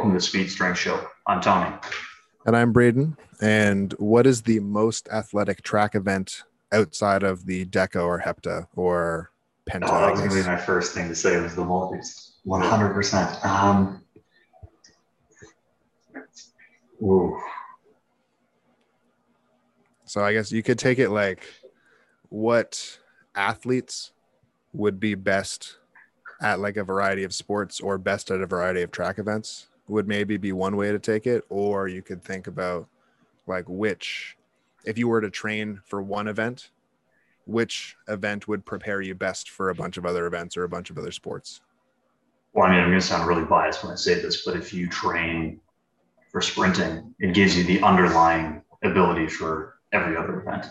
Welcome to the Speed Strength Show. I'm Tommy. And I'm Braden. And what is the most athletic track event outside of the DECA or HEPTA or Penta? Oh, that was going to be my first thing to say was the multis. 100%. Um, ooh. So I guess you could take it like what athletes would be best at like a variety of sports or best at a variety of track events would maybe be one way to take it or you could think about like which if you were to train for one event which event would prepare you best for a bunch of other events or a bunch of other sports well i mean i'm going to sound really biased when i say this but if you train for sprinting it gives you the underlying ability for every other event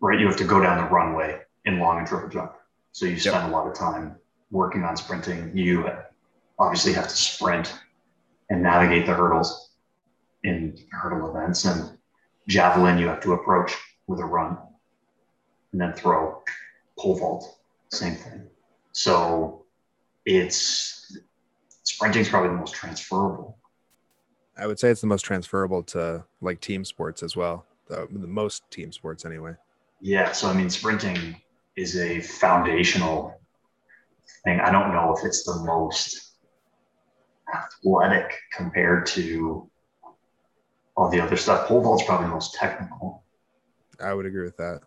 right you have to go down the runway in long and triple jump so you spend yep. a lot of time working on sprinting. You obviously have to sprint and navigate the hurdles in hurdle events. And javelin, you have to approach with a run and then throw. Pole vault, same thing. So it's sprinting is probably the most transferable. I would say it's the most transferable to like team sports as well. The, the most team sports anyway. Yeah. So I mean, sprinting is a foundational thing. I don't know if it's the most athletic compared to all the other stuff. Pole vault's probably the most technical. I would agree with that.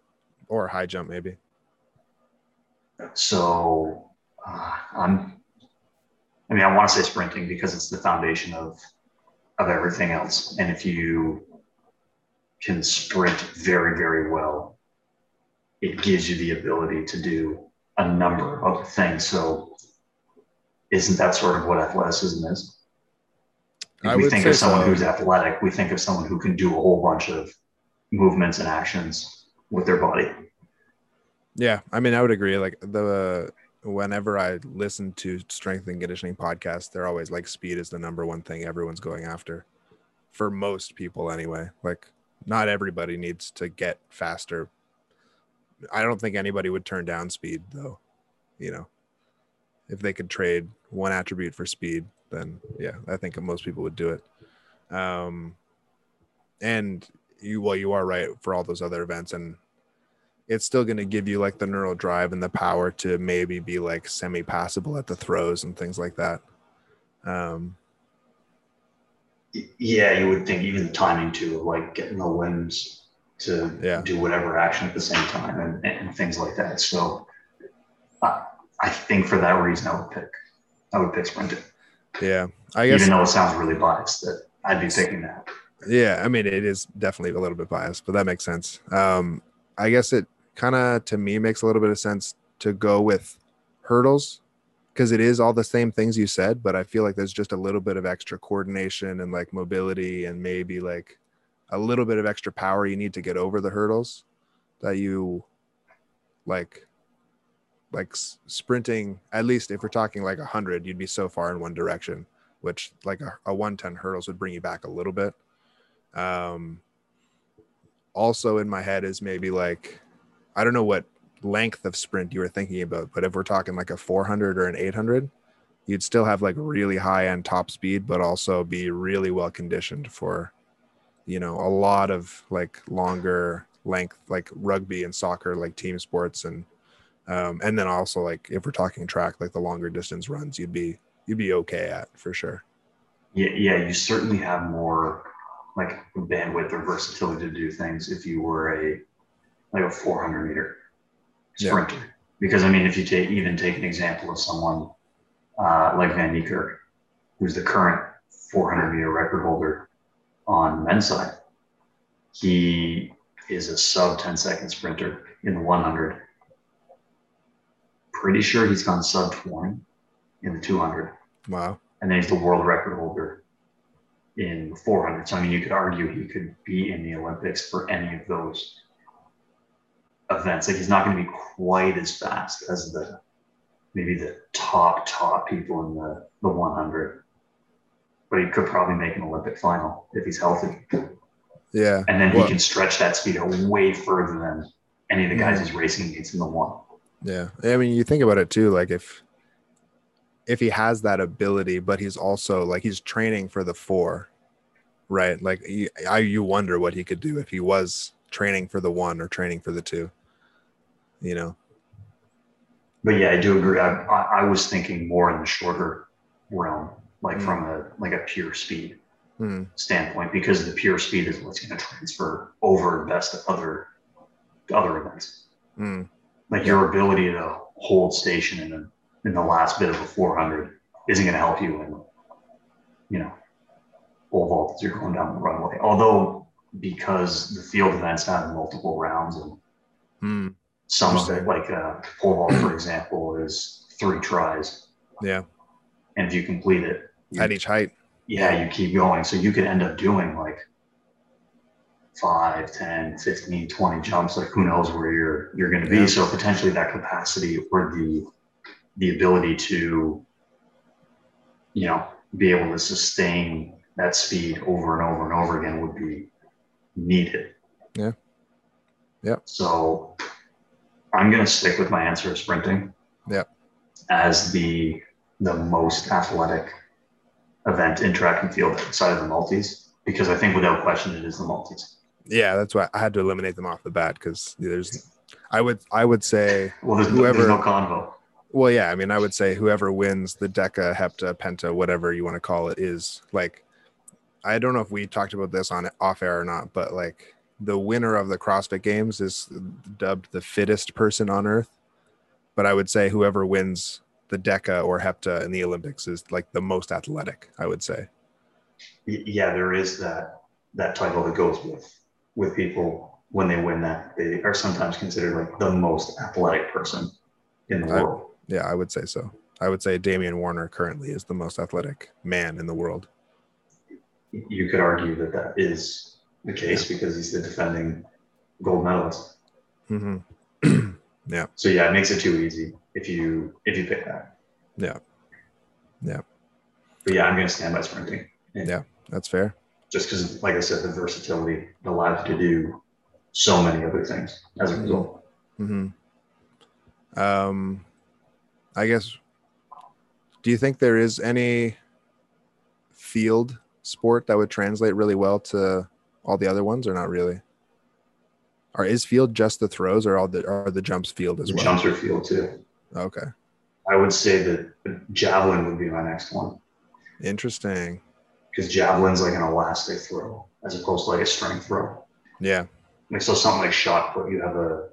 Or high jump, maybe. So uh, I'm. I mean, I want to say sprinting because it's the foundation of of everything else. And if you can sprint very, very well, it gives you the ability to do a number of things. So, isn't that sort of what athleticism is? If we think of someone so. who's athletic, we think of someone who can do a whole bunch of movements and actions with their body. Yeah, I mean, I would agree. Like the whenever I listen to strength and conditioning podcasts, they're always like speed is the number one thing everyone's going after. For most people, anyway. Like not everybody needs to get faster I don't think anybody would turn down speed though. You know, if they could trade one attribute for speed, then yeah, I think most people would do it. Um, and you, well, you are right for all those other events, and it's still going to give you like the neural drive and the power to maybe be like semi passable at the throws and things like that. Um, yeah, you would think even the timing too, of like getting the limbs to yeah. do whatever action at the same time and, and things like that. So uh, I think for that reason, I would pick, I would pick sprinting. Yeah. I guess, even though it sounds really biased that I'd be picking that. Yeah. I mean, it is definitely a little bit biased, but that makes sense. Um, I guess it kind of, to me, makes a little bit of sense to go with hurdles because it is all the same things you said, but I feel like there's just a little bit of extra coordination and like mobility and maybe like a little bit of extra power you need to get over the hurdles that you like like sprinting at least if we're talking like 100 you'd be so far in one direction which like a, a 110 hurdles would bring you back a little bit. Um also in my head is maybe like i don't know what length of sprint you were thinking about but if we're talking like a 400 or an 800 you'd still have like really high end top speed but also be really well conditioned for you know a lot of like longer length like rugby and soccer like team sports and um, and then also like if we're talking track like the longer distance runs you'd be you'd be okay at for sure yeah yeah you certainly have more like bandwidth or versatility to do things if you were a like a 400 meter sprinter yeah. because i mean if you take even take an example of someone uh, like van Niekerk, who's the current 400 meter record holder on men's side. He is a sub 10 second sprinter in the 100. Pretty sure he's gone sub 20 in the 200. Wow. And then he's the world record holder in 400. So, I mean, you could argue he could be in the Olympics for any of those events. Like, he's not going to be quite as fast as the maybe the top, top people in the, the 100 but he could probably make an Olympic final if he's healthy. Yeah. And then well, he can stretch that speed out way further than any of the guys yeah. he's racing against in the one. Yeah. I mean, you think about it too, like if if he has that ability, but he's also like he's training for the four, right? Like you, I, you wonder what he could do if he was training for the one or training for the two. You know. But yeah, I do agree. I, I, I was thinking more in the shorter realm, like Mm. from a like a pure speed Hmm. standpoint, because the pure speed is what's going to transfer over best other other events. Hmm. Like your ability to hold station in the in the last bit of a 400 isn't going to help you in you know pole vault as you're going down the runway. Although because the field events have multiple rounds and Hmm. some of it, like uh, pole vault, for example, is three tries. Yeah. And if you complete it, you- At each height. yeah, you keep going. So you could end up doing like 5, 10, 15, 20 jumps. Like who knows where you're you're going to be. Yeah. So potentially that capacity or the the ability to, you know, be able to sustain that speed over and over and over again would be needed. Yeah. Yep. So I'm going to stick with my answer of sprinting. Yep. As the the most athletic event in track and field outside of the multis because I think without question it is the multis. Yeah, that's why I had to eliminate them off the bat because there's. I would I would say Well, there's, Whoever- there's no convo. Well, yeah, I mean, I would say whoever wins the Deca, Hepta, Penta, whatever you want to call it, is like, I don't know if we talked about this on off air or not, but like the winner of the CrossFit Games is dubbed the fittest person on earth. But I would say whoever wins the Deca or Hepta in the Olympics is like the most athletic. I would say. Yeah, there is that that title that goes with with people when they win that. They are sometimes considered like the most athletic person in the I- world. Yeah, I would say so. I would say Damian Warner currently is the most athletic man in the world. You could argue that that is the case because he's the defending gold medalist. hmm yeah. So yeah, it makes it too easy if you if you pick that. Yeah. Yeah. But yeah, I'm gonna stand by sprinting. Yeah. That's fair. Just because, like I said, the versatility allows you to do so many other things as a Mhm. result. hmm Um, I guess. Do you think there is any field sport that would translate really well to all the other ones, or not really? Or is field just the throws, or all the are the jumps field as The well? jumps are field too. Okay, I would say that javelin would be my next one interesting. Because javelin's like an elastic throw as opposed to like a strength throw. Yeah, Like so, something like shot put, you have a,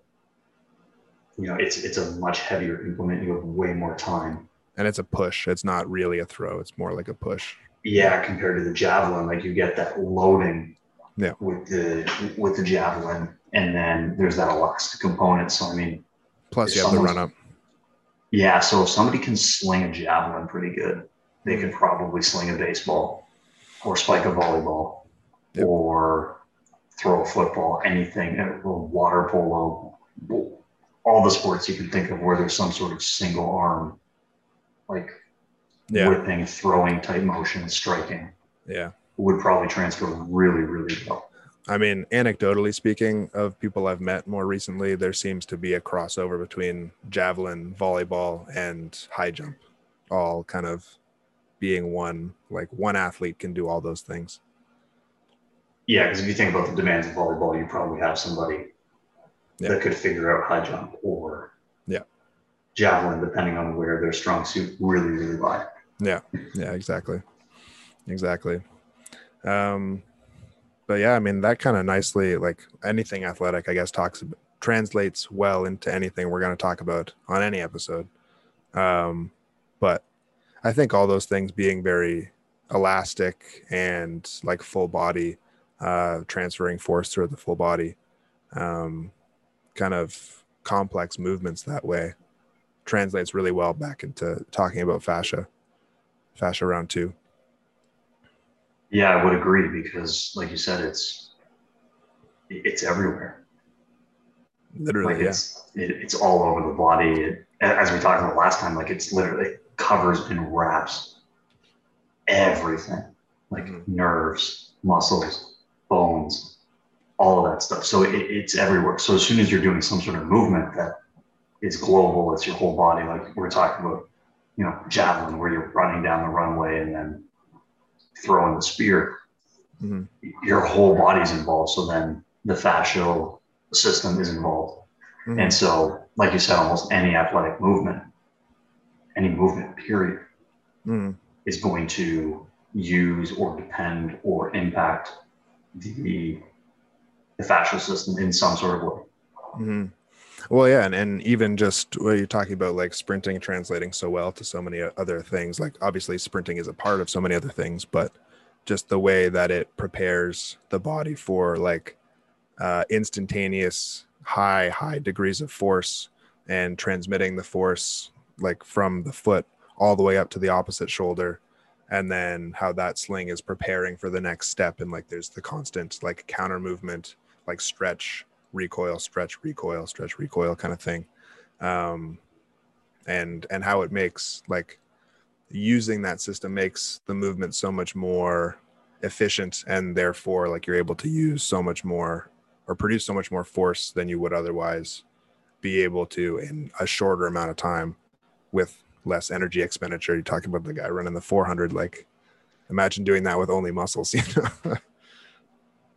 you know, it's it's a much heavier implement. You have way more time. and it's a push. It's not really a throw. It's more like a push. Yeah, compared to the javelin, like you get that loading. Yeah. With the with the javelin, and then there's that elastic component. So I mean, Plus, you have the run up. Yeah, so if somebody can sling a javelin pretty good, they can probably sling a baseball or spike a volleyball Yep. or throw a football, anything, water polo, all the sports you can think of where there's some sort of single arm, like Yeah, whipping, throwing type motion, striking, yeah. would probably transfer really, really well. I mean, anecdotally speaking, of people I've met more recently, there seems to be a crossover between javelin, volleyball, and high jump, all kind of being one. Like one athlete can do all those things. Yeah, because if you think about the demands of volleyball, you probably have somebody Yeah. that could figure out high jump or Yeah. javelin, depending on where their strong suit really, really lie. Yeah, yeah, exactly, exactly. Um, but yeah, I mean that kind of nicely, like anything athletic, I guess, talks translates well into anything we're going to talk about on any episode. Um, but I think all those things being very elastic and like full body, uh, transferring force through the full body, um, kind of complex movements that way translates really well back into talking about fascia fascia round two. Yeah, I would agree because, like you said, it's it's everywhere. Literally, Like yeah. it's it, it's all over the body. It, as we talked about last time, like it's literally it covers and wraps everything, like Mhm. nerves, muscles, bones, all of that stuff. So it, it's everywhere. So as soon as you're doing some sort of movement that is global, it's your whole body. Like we're talking about you know, javelin where you're running down the runway and then throwing the spear. hmm Your whole body's involved. So then the fascial system is involved. hmm And so, like you said, almost any athletic movement, any movement period, hmm is going to use or depend or impact the the fascial system in some sort of way. hmm Well, yeah, and, and even just what you're talking about, like sprinting translating so well to so many other things. Like obviously, sprinting is a part of so many other things, but just the way that it prepares the body for like uh, instantaneous high high degrees of force and transmitting the force like from the foot all the way up to the opposite shoulder and then how that sling is preparing for the next step and like there's the constant like counter movement like stretch recoil stretch recoil stretch recoil kind of thing. Um and and how it makes like using that system makes the movement so much more efficient and therefore like you're able to use so much more or produce so much more force than you would otherwise be able to in a shorter amount of time with less energy expenditure you're talking about the guy running the 400 like imagine doing that with only muscles you know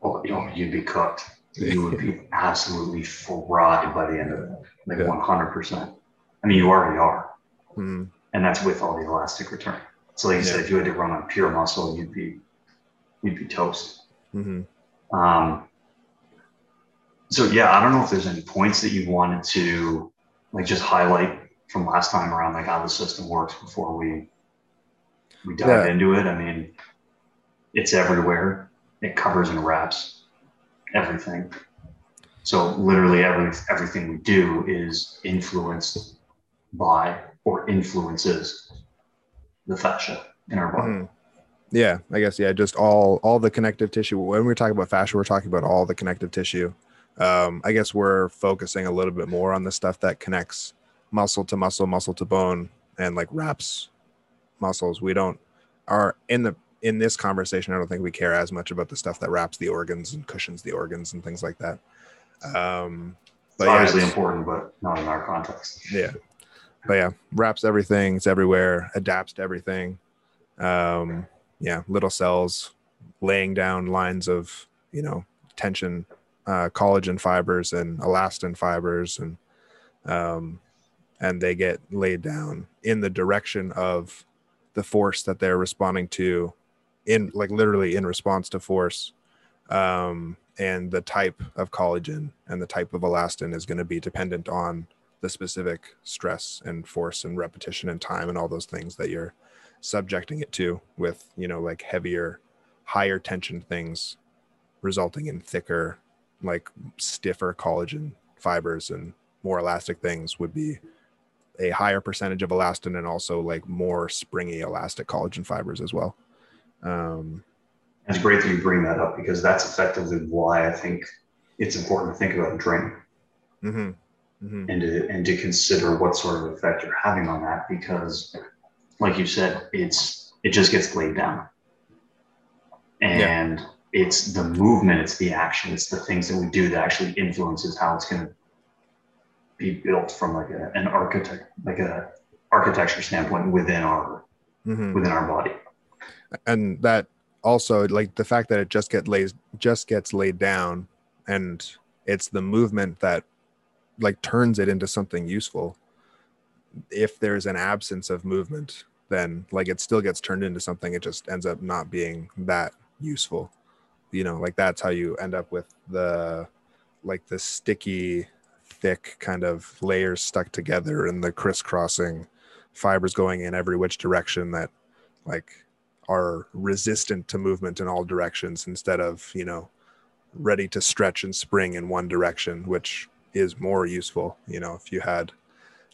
Well, you know, you'd be cooked. You would be absolutely fried by the end of it, like Yeah. 100%. I mean, you already are. Mhm. and that's with all the elastic return. So, like you said, if you had to run on pure muscle, you'd be you'd be toast. Mhm. Um, so yeah, I don't know if there's any points that you wanted to like just highlight from last time around, like how the system works before we we dive Yeah. into it. I mean, it's everywhere. It covers and wraps everything. So literally every everything we do is influenced by or influences the fascia in our body. Mhm. Yeah, I guess yeah, just all all the connective tissue. When we're talking about fascia, we're talking about all the connective tissue. Um, I guess we're focusing a little bit more on the stuff that connects muscle to muscle, muscle to bone, and like wraps muscles. We don't are in the in this conversation. I don't think we care as much about the stuff that wraps the organs and cushions the organs and things like that. Um, It's but yeah, obviously it's- important, but not in our context. yeah but yeah wraps everything it's everywhere adapts to everything um yeah little cells laying down lines of you know tension uh collagen fibers and elastin fibers and um and they get laid down in the direction of the force that they're responding to in like literally in response to force um and the type of collagen and the type of elastin is going to be dependent on the specific stress and force and repetition and time and all those things that you're subjecting it to with you know like heavier higher tension things resulting in thicker like stiffer collagen fibers and more elastic things would be a higher percentage of elastin and also like more springy elastic collagen fibers as well. Um It's great that you bring that up because that's effectively why I think it's important to think about training mhm, mhm, and to and to consider what sort of effect you're having on that because like you said, it's it just gets laid down. And it's the movement, it's the action, it's the things that we do that actually influences how it's gonna be built from like a, an architect like a architecture standpoint within our mhm. within our body. and that also like the fact that it just get lays just gets laid down and it's the movement that like turns it into something useful if there's an absence of movement then like it still gets turned into something it just ends up not being that useful you know like that's how you end up with the like the sticky thick kind of layers stuck together and the crisscrossing fibers going in every which direction that like are resistant to movement in all directions instead of you know ready to stretch and spring in one direction which is more useful you know if you had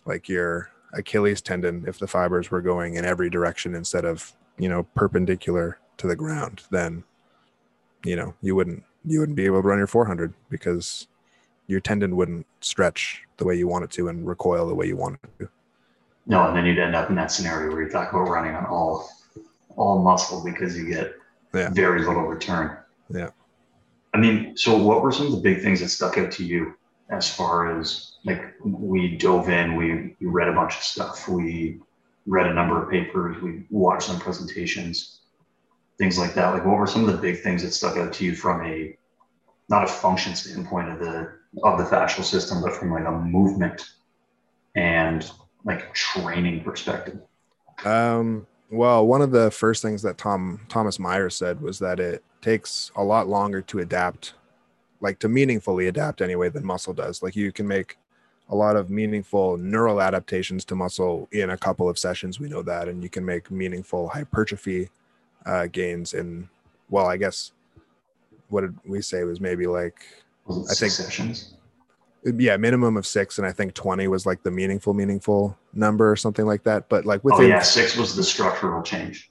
like your achilles tendon if the fibers were going in every direction instead of you know perpendicular to the ground then you know you wouldn't you wouldn't be able to run your 400 because your tendon wouldn't stretch the way you want it to and recoil the way you want it to No, and then you'd end up in that scenario where you talk about running on all all muscle because you get Yeah. very little return. Yeah. I mean, so what were some of the big things that stuck out to you as far as like we dove in, we, we read a bunch of stuff, we read a number of papers, we watched some presentations, things like that. Like, what were some of the big things that stuck out to you from a not a function standpoint of the of the fascial system, but from like a movement and like training perspective? Um, well, one of the first things that Tom Thomas Myers said was that it takes a lot longer to adapt, like to meaningfully adapt anyway than muscle does. Like you can make a lot of meaningful neural adaptations to muscle in a couple of sessions. We know that, and you can make meaningful hypertrophy uh, gains in well, I guess what did we say was maybe like I think- sessions? yeah minimum of six and i think 20 was like the meaningful meaningful number or something like that but like Oh within yeah, six was the structural change,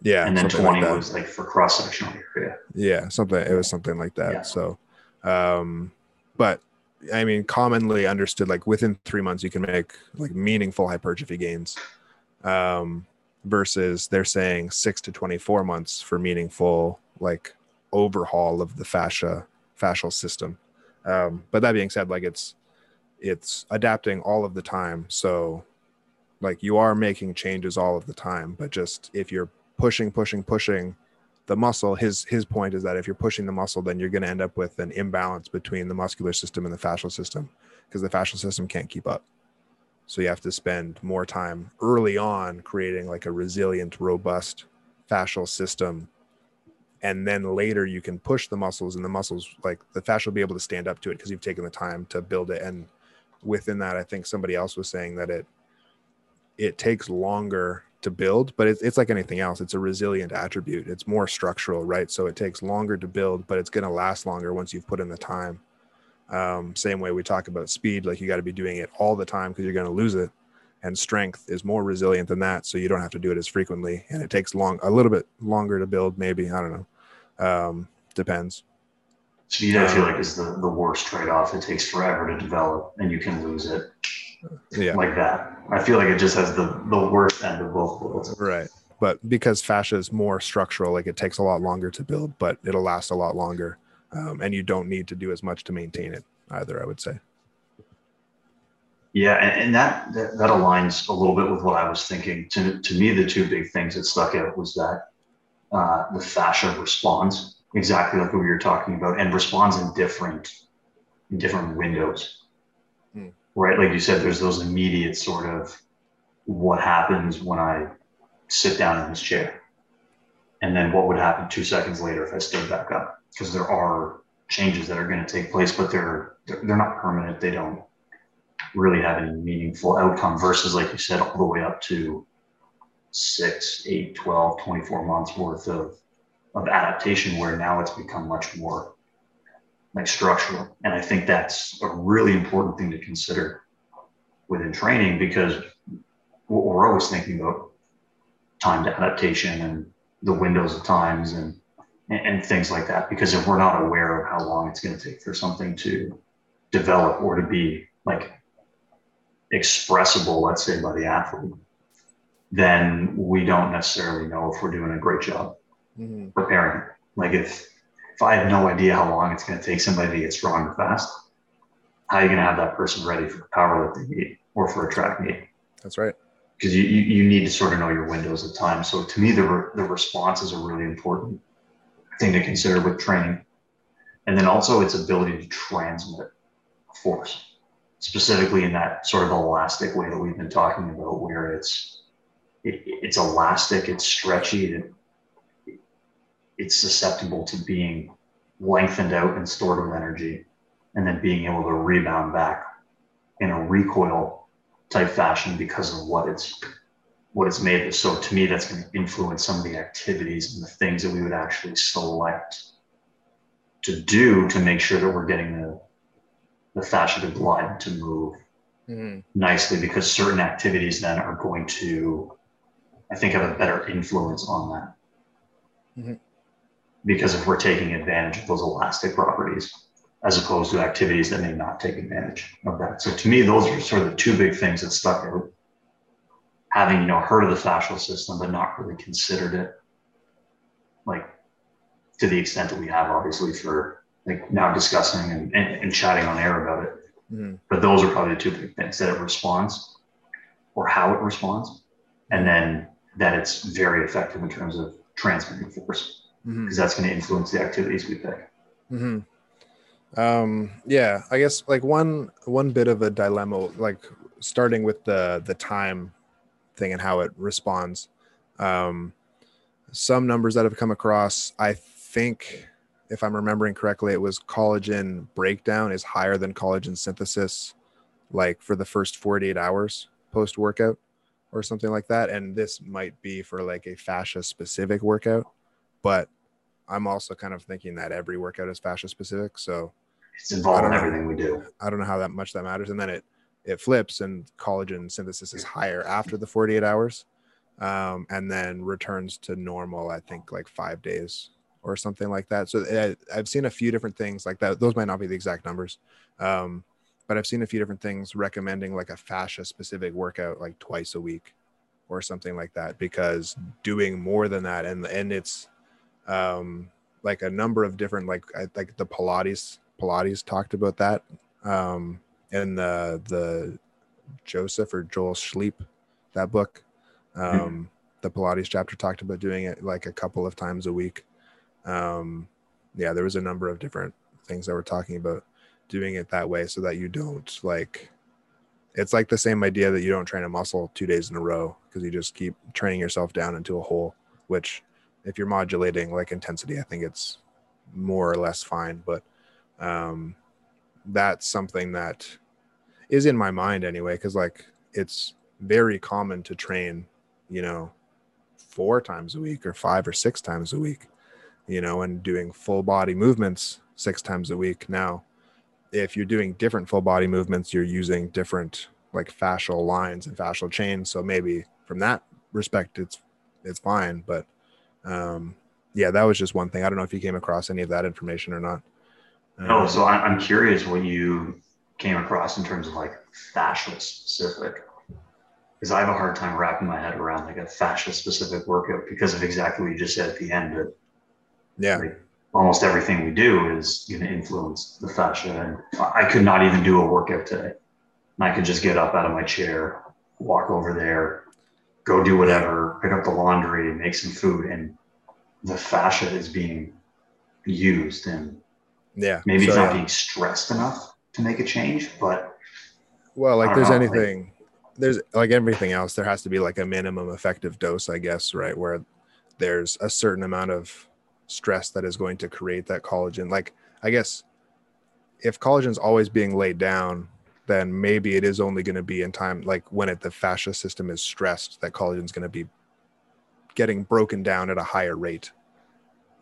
yeah and then something like twenty was like for cross sectional area. yeah something it was something like that Yeah. so um but i mean commonly understood like within three months you can make like meaningful hypertrophy gains um versus they're saying six to 24 months for meaningful like overhaul of the fascia fascial system. Um but that being said like it's it's adapting all of the time. So like you are making changes all of the time but just if you're pushing pushing pushing the muscle his his point is that if you're pushing the muscle then you're going to end up with an imbalance between the muscular system and the fascial system because the fascial system can't keep up. So you have to spend more time early on creating like a resilient robust fascial system and then later you can push the muscles and the muscles like the fascia will be able to stand up to it because you've taken the time to build it. And within that i think somebody else was saying that it it takes longer to build but it's, it's like anything else. It's a resilient attribute. It's more structural right? So it takes longer to build but it's going to last longer once you've put in the time. Um, same way we talk about speed like you got to be doing it all the time because you're going to lose it. And strength is more resilient than that so you don't have to do it as frequently. And it takes long a little bit longer to build maybe i don't know um, depends So you Speed, I feel like, is the, the worst trade off. It takes forever to develop, and you can lose it yeah like that. I feel like it just has the, the worst end of both worlds. right but because fascia is more structural like it takes a lot longer to build but it'll last a lot longer um, and you don't need to do as much to maintain it either i would say Yeah, and, and that, that that aligns a little bit with what I was thinking. To to me, the two big things that stuck out was that uh, the fascia responds exactly like what we were talking about, and responds in different in different windows. Hmm. Right, like you said, there's those immediate sort of what happens when I sit down in this chair, and then what would happen two seconds later if I stood back up, because there are changes that are going to take place, but they're, they're not permanent. They don't really have any meaningful outcome versus like you said all the way up to 6 8 12 24 months worth of of adaptation where now it's become much more like structural. And i think that's a really important thing to consider within training because we're always thinking about timed adaptation and the windows of times and, and things like that. Because if we're not aware of how long it's going to take for something to develop or to be like expressible, let's say, by the athlete, then we don't necessarily know if we're doing a great job mm-hmm. preparing. Like if if I have no idea how long it's going to take somebody to get strong and fast, how are you going to have that person ready for a powerlifting meet or for a track meet? that's right Because you, you you need to sort of know your windows of time. So to me, the re- the response is a really important thing to consider with training, and then also its ability to transmit force specifically in that sort of elastic way that we've been talking about, where it's it, it's elastic, it's stretchy, it, it's susceptible to being lengthened out and stored with energy, and then being able to rebound back in a recoil type fashion because of what it's what it's made of. So to me, that's going to influence some of the activities and the things that we would actually select to do to make sure that we're getting the the fascia to glide to move mm-hmm. nicely because certain activities then are going to i think have a better influence on that. Mhm. because if we're taking advantage of those elastic properties as opposed to activities that may not take advantage of that. So to me those are sort of the two big things that stuck out. Having you know heard of the fascial system but not really considered it like to the extent that we have obviously for like now discussing and, and, and chatting on air about it. Mhm. but those are probably the two big things that it responds or how it responds. And then that it's very effective in terms of transmitting force because Mhm. that's going to influence the activities we pick. hmm Um, yeah, I guess like one one bit of a dilemma, like starting with the the time thing and how it responds. Um, some numbers that have come across, I think, if I'm remembering correctly, it was collagen breakdown is higher than collagen synthesis, like for the first 48 hours post workout or something like that. And this might be for like a fascia specific workout, but I'm also kind of thinking that every workout is fascia specific. So It's involved in everything we do. I don't know how that much that matters. And then it it flips and collagen synthesis is higher after the 48 hours. Um, and then returns to normal, I think like five days or something like that. So uh, I've seen a few different things like that. Those might not be the exact numbers. Um, but I've seen a few different things recommending like a fascia specific workout like twice a week or something like that because doing more than that and and it's um like a number of different like I, like the Pilates Pilates talked about that um in the the Joseph or Joel Schleip that book um the Pilates chapter talked about doing it like a couple of times a week. Um yeah there was a number of different things that we're talking about doing it that way so that you don't like it's like the same idea that you don't train a muscle two days in a row because you just keep training yourself down into a hole which if you're modulating like intensity i think it's more or less fine but um that's something that is in my mind anyway because like it's very common to train you know four times a week or five or six times a week you know and doing full body movements six times a week now if you're doing different full body movements you're using different like fascial lines and fascial chains so maybe from that respect it's it's fine but um yeah that was just one thing i don't know if you came across any of that information or not No, Um, so I, I'm curious what you came across in terms of like fascia specific. Because I have a hard time wrapping my head around like a fascia specific workout because of exactly what you just said at the end. That yeah like almost everything we do is going to influence the fascia. And I could not even do a workout today. And I could just get up out of my chair, walk over there, go do whatever, pick up the laundry, make some food, and the fascia is being used and yeah maybe So, it's not yeah. being stressed enough to make a change, but well like there's know, like- anything there's like everything else there has to be like a minimum effective dose i guess right where there's a certain amount of stress that is going to create that collagen. Like i guess if collagen's always being laid down then maybe it is only going to be in time like when it the fascia system is stressed that collagen's going to be getting broken down at a higher rate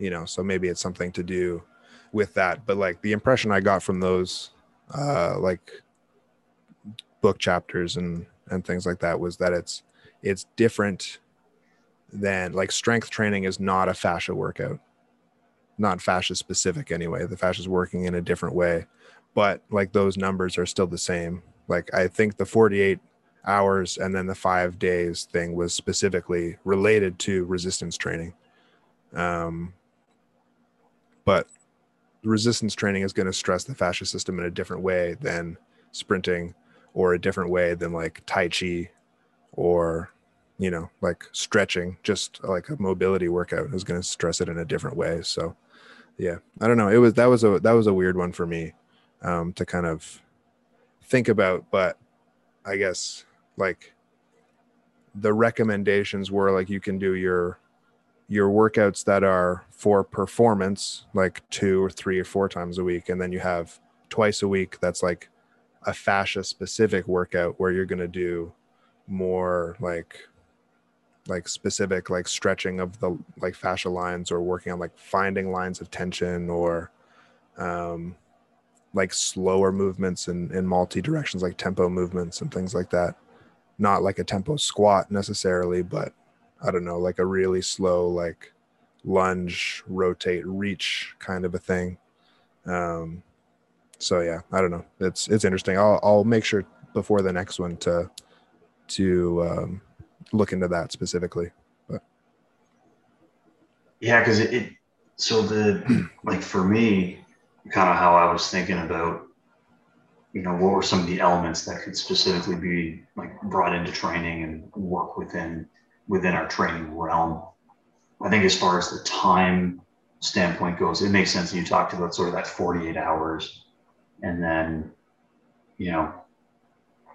you know? So maybe it's something to do with that. But like the impression i got from those uh like book chapters and and things like that was that it's it's different than like strength training is not a fascia workout not fascia specific anyway. The fascia is working in a different way but like those numbers are still the same. Like i think the 48 hours and then the five days thing was specifically related to resistance training. Um but resistance training is going to stress the fascial system in a different way than sprinting or a different way than like tai chi or you know like stretching. Just like a mobility workout is going to stress it in a different way. So yeah. I don't know. It was that was a that was a weird one for me um to kind of think about but i guess like the recommendations were like you can do your your workouts that are for performance like two or three or four times a week and then you have twice a week that's like a fascia specific workout where you're going to do more like like specific like stretching of the like fascia lines or working on like finding lines of tension or um like slower movements in in multi directions like tempo movements and things like that. Not like a tempo squat necessarily but i don't know like a really slow like lunge rotate reach kind of a thing. Um so yeah i don't know. It's it's interesting. I'll i'll make sure before the next one to to um look into that specifically But. yeah, because it, it so the like for me, kind of how I was thinking about, you know, what were some of the elements that could specifically be like brought into training and work within within our training realm. I think as far as the time standpoint goes, it makes sense. You talked about sort of that 48 hours and then, you know,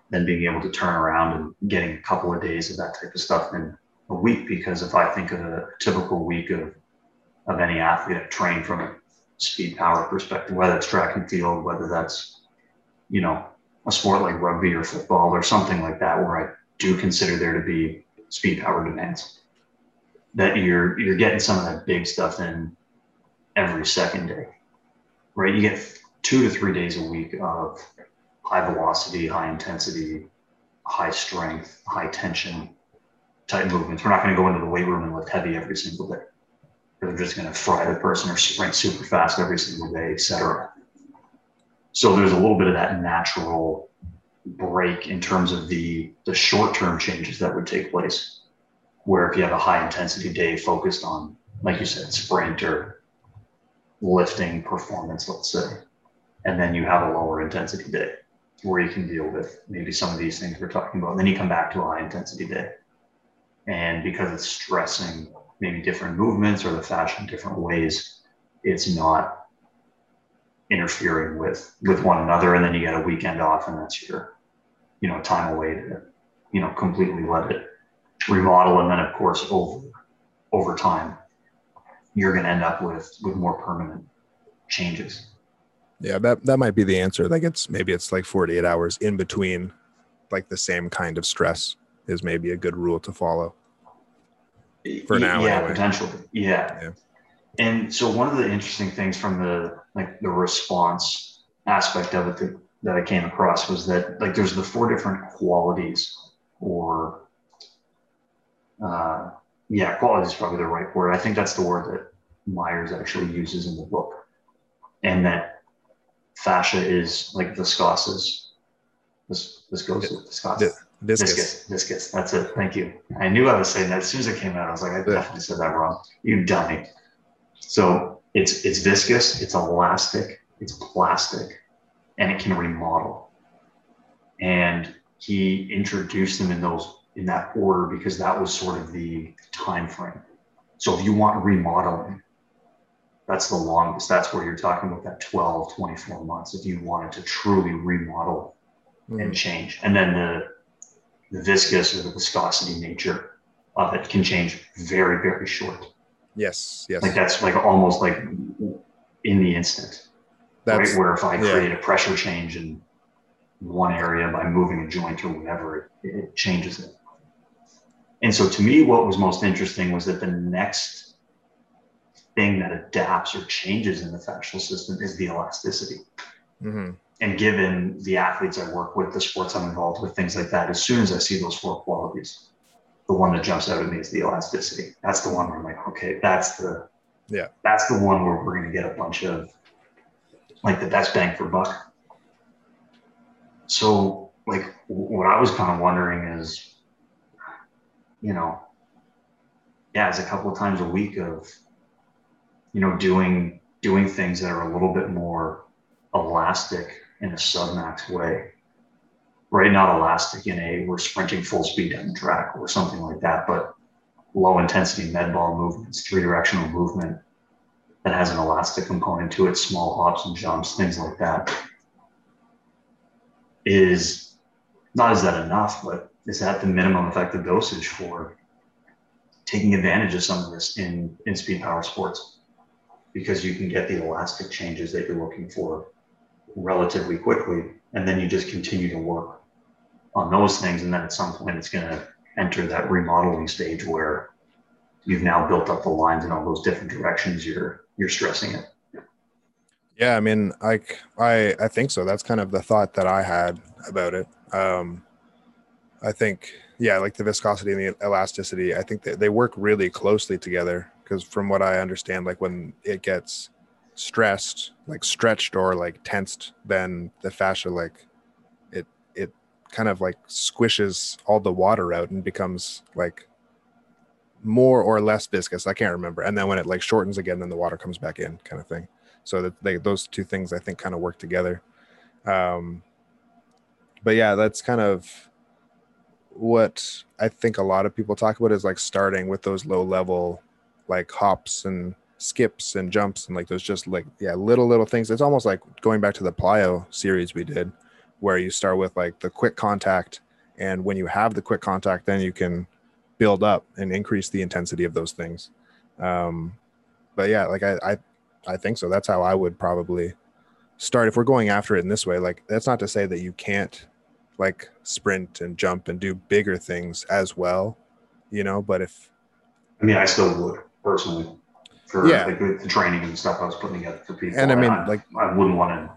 then being able to turn around and getting a couple of days of that type of stuff in a week. Because if I think of a typical week of, of any athlete I've trained from a speed power perspective, whether it's track and field, whether that's, you know, a sport like rugby or football or something like that, where I do consider there to be speed power demands, that you're you're getting some of that big stuff in every second day, right? You get two to three days a week of high velocity, high intensity, high strength, high tension type movements. We're not going to go into the weight room and lift heavy every single day. They're just going to fry the person or sprint super fast every single day, etc. So there's a little bit of that natural break in terms of the the short-term changes that would take place. Where if you have a high intensity day focused on, like you said, sprint or lifting performance, let's say, and then you have a lower intensity day where you can deal with maybe some of these things we're talking about. And then you come back to a high intensity day. And because it's stressing maybe different movements or the fascia different ways, it's not interfering with with one another. And then you get a weekend off and that's your, you know, time away to, you know, completely let it remodel. And then of course over over time, you're gonna end up with with more permanent changes. Yeah, that that might be the answer. Like it's maybe it's like 48 hours in between like the same kind of stress is maybe a good rule to follow. For now, yeah, anyway. potentially, yeah. Yeah. And so one of the interesting things from the like the response aspect of it that, that I came across was that like there's the four different qualities or uh, yeah, quality is probably the right word. I think that's the word that Myers actually uses in the book, and that fascia is like viscosas. This viscosas, viscosas. Viscous. Viscous, viscous. That's it. Thank you. I knew I was saying that as soon as it came out. I was like, I definitely said that wrong. You dummy. So it's it's viscous, it's elastic, it's plastic, and it can remodel. And he introduced them in those in that order because that was sort of the time frame. So if you want remodeling, that's the longest. That's where you're talking about that 12, 24 months if you wanted to truly remodel and Mhm. change. And then the the viscous or the viscosity nature of it can change very, very short. Yes, yes. Like that's like almost like in the instant. That's right? Where if I yeah. create a pressure change in one area by moving a joint or whatever, it, it changes it. And so to me, what was most interesting was that the next thing that adapts or changes in the fascial system is the elasticity mhm. and given the athletes I work with, the sports I'm involved with, things like that, as soon as I see those four qualities, the one that jumps out at me is the elasticity. That's the one where I'm like, okay, that's the Yeah. that's the one where we're gonna get a bunch of like the best bang for buck. So like what I was kind of wondering is, you know, yeah, it's a couple of times a week of, you know, doing doing things that are a little bit more elastic in a submax way. Right, not elastic in a we're sprinting full speed down the track or something like that, but low intensity med ball movements, three directional movement that has an elastic component to it, small hops and jumps, things like that. Is not is that enough, but is that the minimum effective dosage for taking advantage of some of this in, in speed power sports? Because you can get the elastic changes that you're looking for relatively quickly, and then you just continue to work on those things, and then at some point it's going to enter that remodeling stage where you've now built up the lines in all those different directions. You're you're stressing it. Yeah, I mean, like I I think so. That's kind of the thought that I had about it. Um I think yeah, like the viscosity and the elasticity, I think that they work really closely together because from what I understand, like when it gets stressed, like stretched or like tensed, then the fascia like it it kind of like squishes all the water out and becomes like more or less viscous. I can't remember. And then when it like shortens again, then the water comes back in, kind of thing. So that they, those two things I think kind of work together. Um, but yeah, that's kind of what I think a lot of people talk about is like starting with those low level like hops and skips and jumps and like those just like yeah little little things. It's almost like going back to the plyo series we did where you start with like the quick contact and when you have the quick contact then you can build up and increase the intensity of those things. Um but yeah like i i, I think so. That's how i would probably start. If we're going after it in this way like that's not to say that you can't like sprint and jump and do bigger things as well you know but if I mean, I still would personally for Yeah. like the, the training and stuff I was putting together for people. And I mean, I, like- I wouldn't want to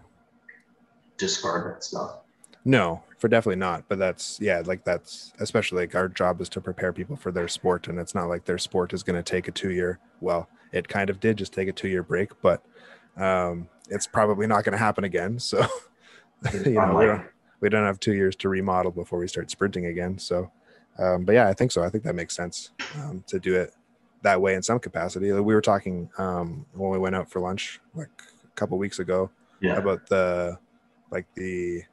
discard that stuff. No, for definitely not. But that's yeah, like that's especially like our job is to prepare people for their sport, and it's not like their sport is going to take a two year. Well, it kind of did just take a two year break, but um, it's probably not going to happen again. So you know, we don't, we don't have two years to remodel before we start sprinting again. So, um, but yeah, I think so. I think that makes sense um, to do it that way in some capacity. We were talking um, when we went out for lunch like a couple weeks ago yeah. about the like the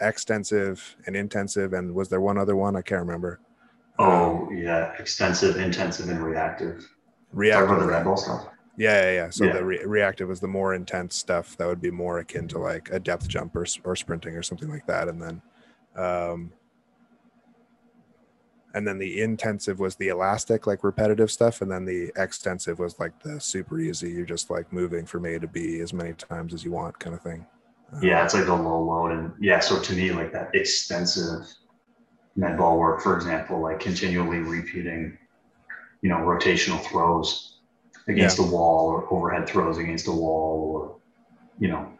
extensive and intensive and was there one other one i can't remember Oh yeah, extensive, intensive, and reactive. Talk reactive about the Red Bull stuff. yeah yeah yeah so Yeah. the re- reactive was the more intense stuff that would be more akin to like a depth jump or, or sprinting or something like that and then um and then the intensive was the elastic like repetitive stuff and then the extensive was like the super easy you're just like moving from a to b as many times as you want kind of thing Um, Yeah, it's like the low load, and yeah. So to me, like that extensive med ball work, for example, like continually repeating, you know, rotational throws against the wall or overhead throws against a wall, or you know,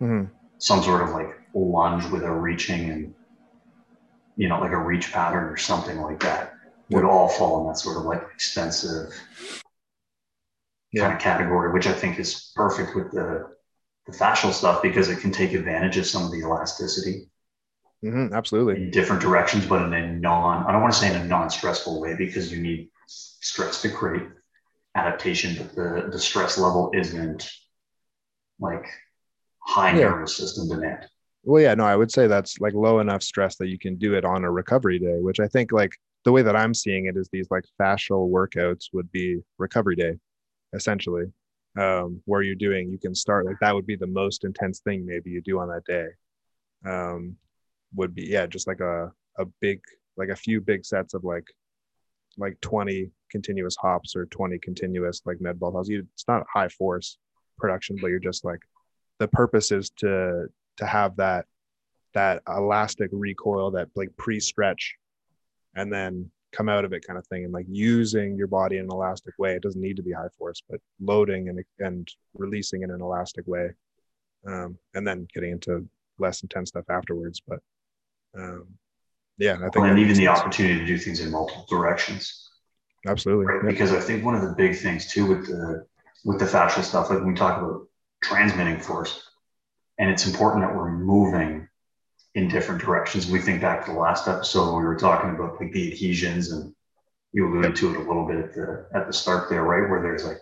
mhm. some sort of like lunge with a reaching and you know like a reach pattern or something like that would all fall in that sort of like extensive Yeah. kind of category which i think is perfect with the the fascial stuff because it can take advantage of some of the elasticity Mhm, absolutely in different directions but in a non i don't want to say in a non-stressful way because you need stress to create adaptation but the the stress level isn't like high Yeah. nervous system demand Well, yeah, no, I would say that's like low enough stress that you can do it on a recovery day, which I think like the way that I'm seeing it is these like fascial workouts would be recovery day, essentially, um, where you're doing, you can start like that would be the most intense thing maybe you do on that day. Um, would be, yeah, just like a, a big, like a few big sets of like, like 20 continuous hops or 20 continuous like med ball. It's not high force production, but you're just like, the purpose is to to have that that elastic recoil that like pre-stretch and then come out of it kind of thing and like using your body in an elastic way it doesn't need to be high force but loading and and releasing in an elastic way um, and then getting into less intense stuff afterwards but um, yeah i think Well, and even the sense. opportunity to do things in multiple directions, absolutely right? yeah. Because I think one of the big things too with the with the fascial stuff, like when we talk about transmitting force, and it's important that we're moving in different directions. We think back to the last episode when we were talking about like the adhesions, and you alluded to it a little bit at the at the start there, right? Where there's like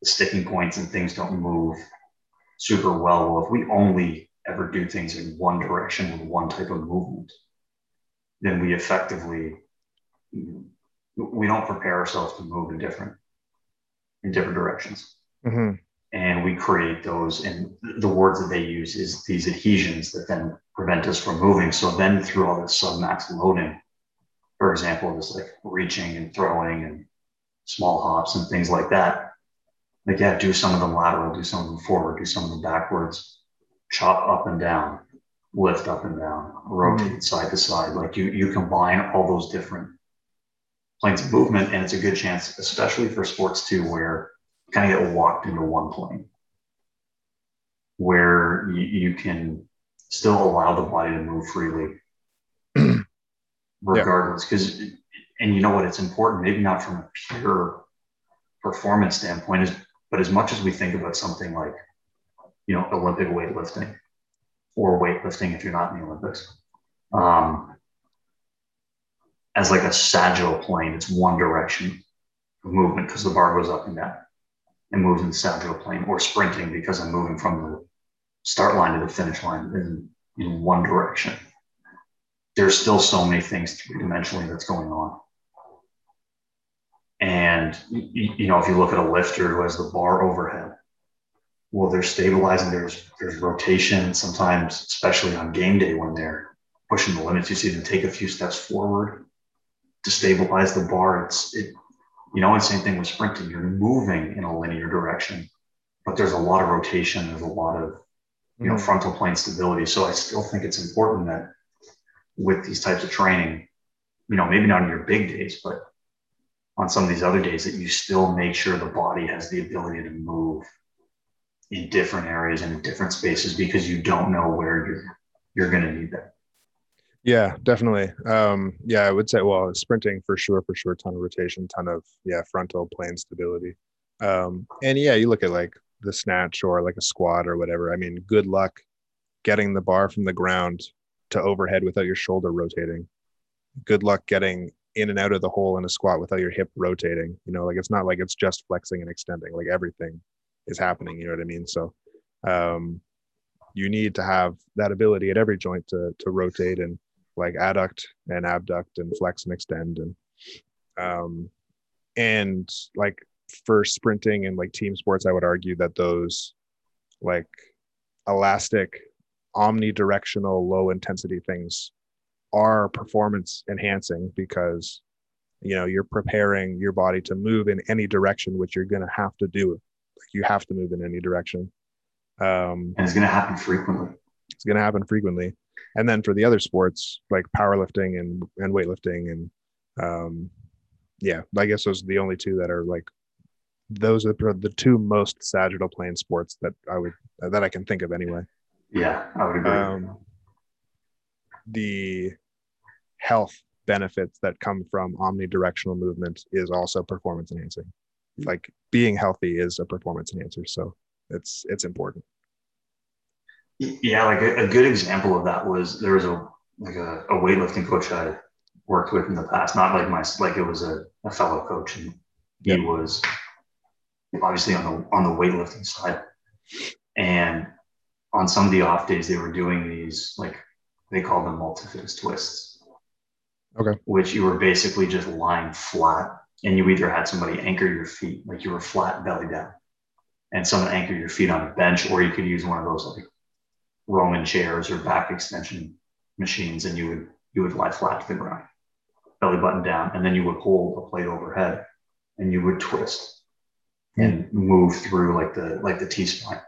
the sticking points and things don't move super well. Well, if we only ever do things in one direction with one type of movement, then we effectively we don't prepare ourselves to move in different in different directions Mhm. And we create those and the words that they use is these adhesions that then prevent us from moving. So then through all this submax loading for example this like reaching and throwing and small hops and things like that like yeah do some of them lateral do some of them forward do some of them backwards chop up and down lift up and down rotate mm-hmm. side to side. Like you you combine all those different planes of movement and it's a good chance especially for sports too where kind of get walked into one plane where you, you can still allow the body to move freely regardless. Because and you know what? It's important maybe not from a pure performance standpoint is but as much as we think about something like you know olympic weightlifting or weightlifting if you're not in the olympics um, as like a sagittal plane it's one direction of movement because the bar goes up and down and moves in the sagittal plane or sprinting because i'm moving from the start line to the finish line in, in one direction there's still so many things three dimensionally that's going on. And you know, if you look at a lifter who has the bar overhead, well, they're stabilizing. There's there's rotation sometimes, especially on game day when they're pushing the limits. You see them take a few steps forward to stabilize the bar. It's it, you know, and same thing with sprinting. You're moving in a linear direction, but there's a lot of rotation. There's a lot of you know mm-hmm. frontal plane stability. So I still think it's important that with these types of training, you know, maybe not on your big days, but on some of these other days that you still make sure the body has the ability to move in different areas and different spaces because you don't know where you're you're going to need that. Yeah, definitely. Um, yeah, I would say, well, sprinting for sure, for sure, ton of rotation, ton of yeah, frontal plane stability. Um, and yeah, you look at like the snatch or like a squat or whatever. I mean, good luck getting the bar from the ground to overhead without your shoulder rotating. Good luck getting in and out of the hole in a squat without your hip rotating. You know, like it's not like it's just flexing and extending. Like everything is happening. You know what I mean? So, um, you need to have that ability at every joint to to rotate and like adduct and abduct and flex and extend and um and like for sprinting and like team sports, I would argue that those like elastic, omnidirectional, low intensity things are performance enhancing because you know you're preparing your body to move in any direction which you're going to have to do. Like you have to move in any direction. Um and it's going to happen frequently. it's going to happen frequently and then for the other sports like powerlifting and and weightlifting and um yeah i guess those are the only two that are like those are the two most sagittal plane sports that I would that I can think of anyway. Yeah, I would agree. Um, the health benefits that come from omnidirectional movement is also performance enhancing. Like being healthy is a performance enhancer, so it's it's important. Yeah, like a, a good example of that was there was a like a, a weightlifting coach I worked with in the past, not like my like it was a, a fellow coach, and he was obviously on the on the weightlifting side. And on some of the off days, they were doing these like they call them multifidus twists. Okay. Which you were basically just lying flat, and you either had somebody anchor your feet, like you were flat belly down, and someone anchor your feet on a bench, or you could use one of those like Roman chairs or back extension machines, and you would you would lie flat to the ground, belly button down, and then you would hold a plate overhead, and you would twist and move through like the like the T spine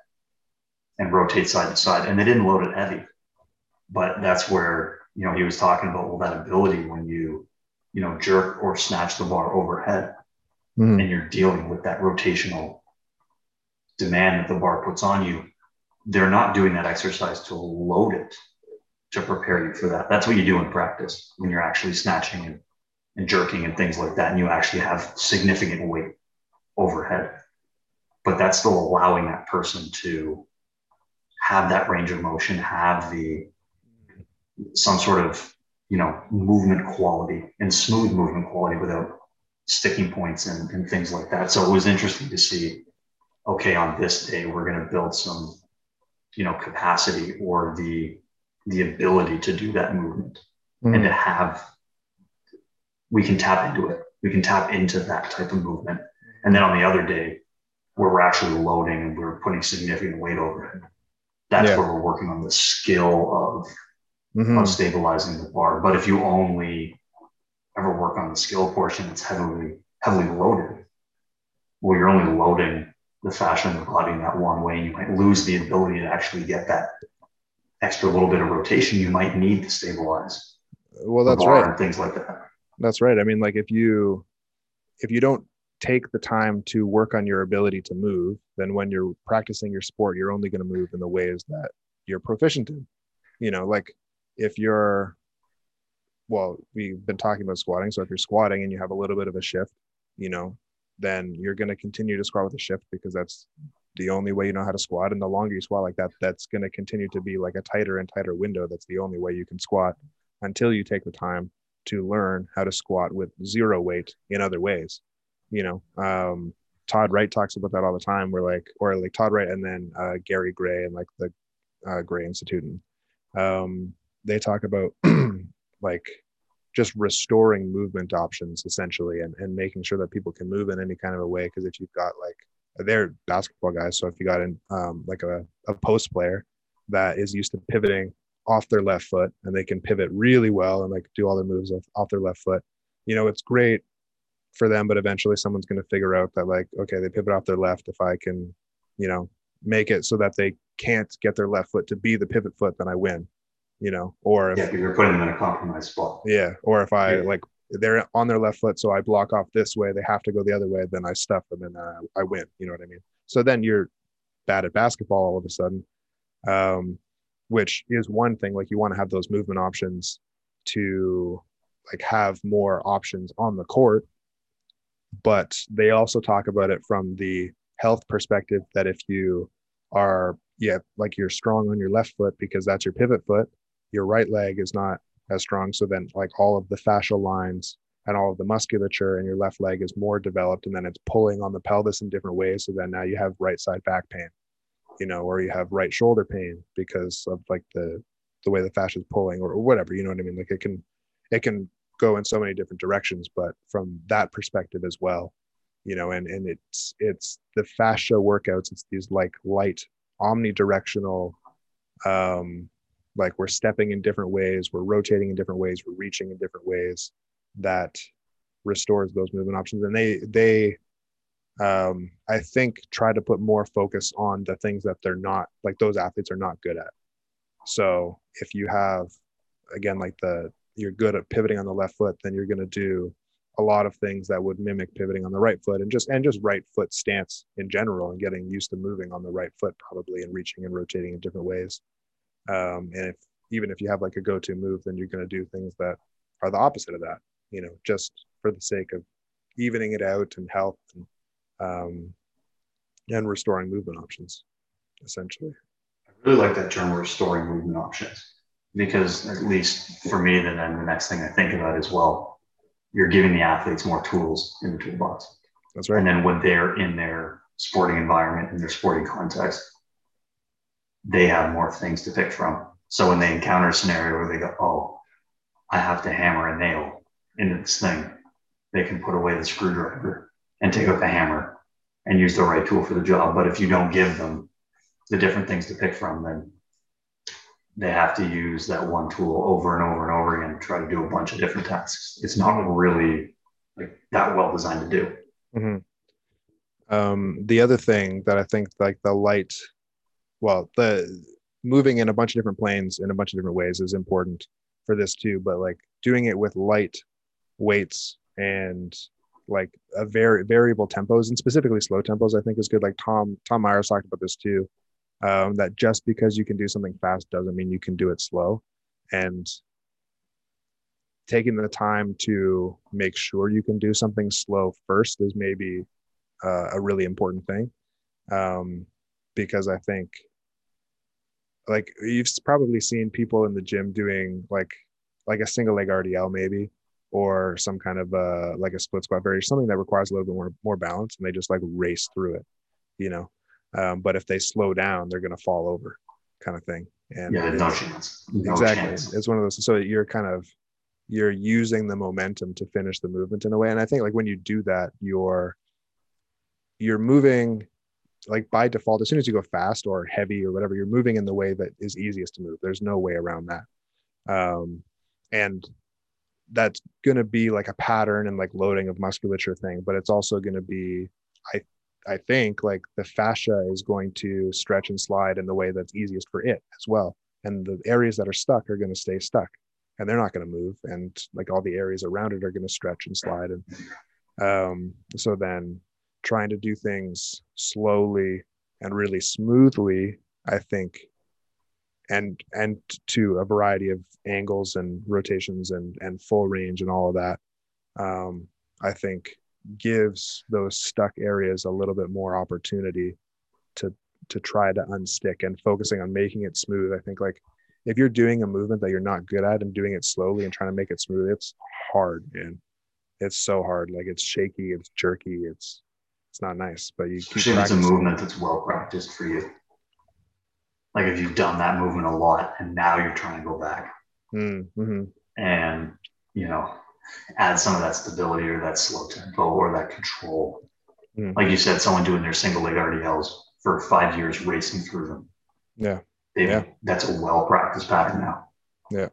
and rotate side to side. And they didn't load it heavy, but that's where you know he was talking about well that ability when you you know jerk or snatch the bar overhead mm. and you're dealing with that rotational demand that the bar puts on you. They're not doing that exercise to load it to prepare you for that. That's what you do in practice when you're actually snatching and, and jerking and things like that, and you actually have significant weight overhead. But that's still allowing that person to have that range of motion, have the some sort of you know movement quality and smooth movement quality without sticking points and, and things like that. So it was interesting to see, okay, on this day we're going to build some, you know, capacity or the the ability to do that movement mm-hmm. and to have we can tap into it. We can tap into that type of movement and then on the other day, where we're actually loading and we're putting significant weight over it, that's yeah. where we're working on the skill of, mm-hmm. of stabilizing the bar. But if you only ever work on the skill portion, it's heavily heavily loaded. Well, you're only loading the fascia in the body in that one way. You might lose the ability to actually get that extra little bit of rotation you might need to stabilize. Well, that's right. And things like that. That's right. I mean, like if you if you don't take the time to work on your ability to move, then when you're practicing your sport, you're only going to move in the ways that you're proficient in. You know, like if you're, well, we've been talking about squatting. So if you're squatting and you have a little bit of a shift, you know, then you're going to continue to squat with a shift because that's the only way you know how to squat. And the longer you squat like that, that's going to continue to be like a tighter and tighter window. That's the only way you can squat until you take the time to learn how to squat with zero weight in other ways you know um, todd wright talks about that all the time we're like or like todd wright and then uh, gary gray and like the uh, gray institute and um, they talk about like just restoring movement options essentially and, and making sure that people can move in any kind of a way because if you've got like they're basketball guys so if you got in um, like a, a post player that is used to pivoting off their left foot and they can pivot really well and like do all their moves off, off their left foot you know it's great for them but eventually someone's going to figure out that like okay they pivot off their left if i can you know make it so that they can't get their left foot to be the pivot foot then i win you know or if, yeah you're putting them in a compromised spot yeah or if i yeah. like they're on their left foot so i block off this way they have to go the other way then i stuff them and uh, i win you know what i mean so then you're bad at basketball all of a sudden um, which is one thing like you want to have those movement options to like have more options on the court but they also talk about it from the health perspective that if you are yeah like you're strong on your left foot because that's your pivot foot your right leg is not as strong. So then like all of the fascial lines and all of the musculature in your left leg is more developed and then it's pulling on the pelvis in different ways. So then now you have right side back pain you know or you have right shoulder pain because of like the the way the fascia is pulling or, whatever you know what i mean? Like it can it can go in so many different directions but from that perspective as well you know and and it's it's the fascia workouts it's these like light omnidirectional um like we're stepping in different ways we're rotating in different ways we're reaching in different ways that restores those movement options. And they they um i think try to put more focus on the things that they're not like those athletes are not good at. So if you have again like the you're good at pivoting on the left foot then you're going to do a lot of things that would mimic pivoting on the right foot and just and just right foot stance in general and getting used to moving on the right foot probably and reaching and rotating in different ways um, and if even if you have like a go-to move then you're going to do things that are the opposite of that you know just for the sake of evening it out and health and um, and restoring movement options essentially. I really like that term restoring movement options because at least for me then the next thing i think about is well you're giving the athletes more tools in the toolbox. That's right. And then when they're in their sporting environment in their sporting context they have more things to pick from. So when they encounter a scenario where they go, oh, I have to hammer a nail into this thing, they can put away the screwdriver and take out the hammer and use the right tool for the job. But if you don't give them the different things to pick from, then they have to use that one tool over and over and over again to try to do a bunch of different tasks. It's not really like that well designed to do. Mm-hmm. Um, the other thing that I think like the light well the moving in a bunch of different planes in a bunch of different ways is important for this too but like doing it with light weights and like a very variable tempos and specifically slow tempos i think is good. Like tom tom myers talked about this too um, that just because you can do something fast doesn't mean you can do it slow. And taking the time to make sure you can do something slow first is maybe uh, a really important thing um, because i think like you've probably seen people in the gym doing like like a single leg RDL maybe or some kind of uh like a split squat variation something that requires a little bit more more balance and they just like race through it you know? Um, but if they slow down they're going to fall over kind of thing. And yeah no chance. No exactly. chance. it's one of those so you're kind of you're using the momentum to finish the movement in a way and i think like when you do that you're you're moving like by default, as soon as you go fast or heavy or whatever, you're moving in the way that is easiest to move. There's no way around that. Um, and that's going to be like a pattern and like loading of musculature thing, but it's also going to be, I, I think like the fascia is going to stretch and slide in the way that's easiest for it as well. And the areas that are stuck are going to stay stuck and they're not going to move. And like all the areas around it are going to stretch and slide. And um, so then trying to do things slowly and really smoothly, I think, and and to a variety of angles and rotations and and full range and all of that, um, I think gives those stuck areas a little bit more opportunity to to try to unstick and focusing on making it smooth. I think like if you're doing a movement that you're not good at and doing it slowly and trying to make it smooth, it's hard, and it's so hard. Like it's shaky, it's jerky, it's it's not nice. But you keep it's a movement that's well practiced for you. Like if you've done that movement a lot and now you're trying to go back. Mm-hmm. and you know add some of that stability or that slow tempo or that control. Mm. Like you said, someone doing their single leg RDLs for five years racing through them. Yeah. They've, Yeah. That's a well practiced pattern now. Yeah.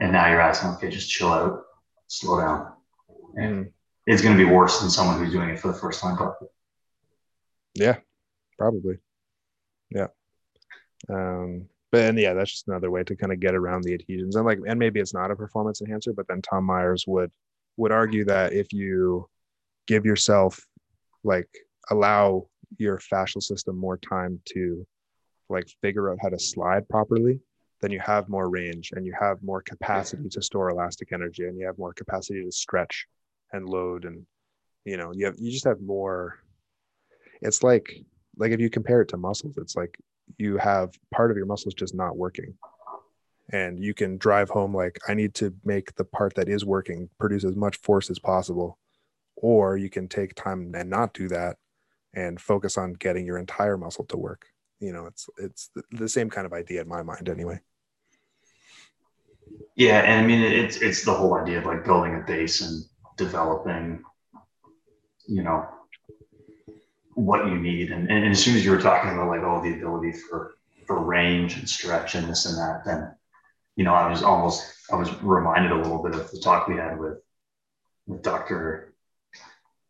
And now you're asking, okay, just chill out, slow down. And Mm. It's going to be worse than someone who's doing it for the first time. Probably. Yeah, probably. Yeah. Um, but and yeah, that's just another way to kind of get around the adhesions. And like and maybe it's not a performance enhancer, but then Tom Myers would would argue that if you give yourself like allow your fascial system more time to like figure out how to slide properly, then you have more range and you have more capacity to store elastic energy and you have more capacity to stretch and load and you know you have you just have more. It's like like if you compare it to muscles it's like you have part of your muscles just not working. And you can drive home like i need to make the part that is working produce as much force as possible. Or you can take time and not do that and focus on getting your entire muscle to work. You know it's it's the, same kind of idea in my mind anyway. Yeah, and I mean it's it's the whole idea of like building a base and developing, you know, what you need. And, and as soon as you were talking about like oh the ability for for range and stretch and this and that, then you know I was almost I was reminded a little bit of the talk we had with with Dr.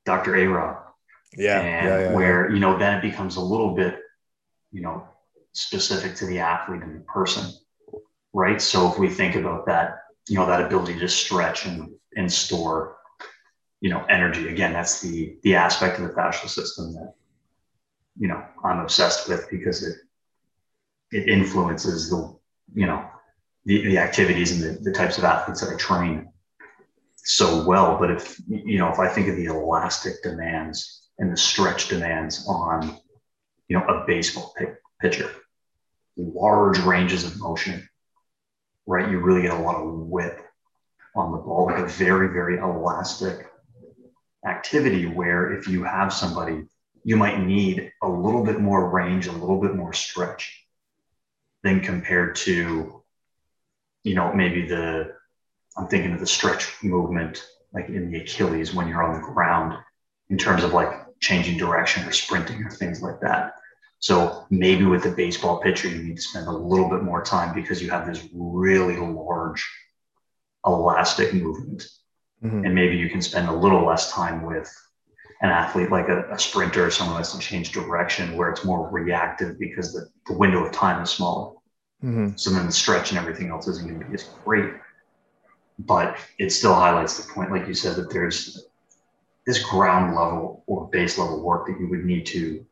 Dr. A Rob yeah and yeah, yeah, where you know then it becomes a little bit you know specific to the athlete and the person right so if we think about that you know that ability to stretch and and store you know energy. Again that's the the aspect of the fascial system that you know i'm obsessed with because it it influences the you know the, the activities and the, the types of athletes that i train so well. But if you know if i think of the elastic demands and the stretch demands on you know a baseball pi- pitcher large ranges of motion right? You really get a lot of whip on the ball like a very very elastic activity where if you have somebody you might need a little bit more range a little bit more stretch than compared to you know maybe the i'm thinking of the stretch movement like in the achilles when you're on the ground in terms of like changing direction or sprinting or things like that. So maybe with the baseball pitcher, you need to spend a little bit more time because you have this really large elastic movement. Mhm. And maybe you can spend a little less time with an athlete like a, a sprinter or someone that's to change direction where it's more reactive because the, the window of time is smaller. Mhm. So then the stretch and everything else isn't going to be as great. But it still highlights the point, like you said, that there's this ground level or base level work that you would need to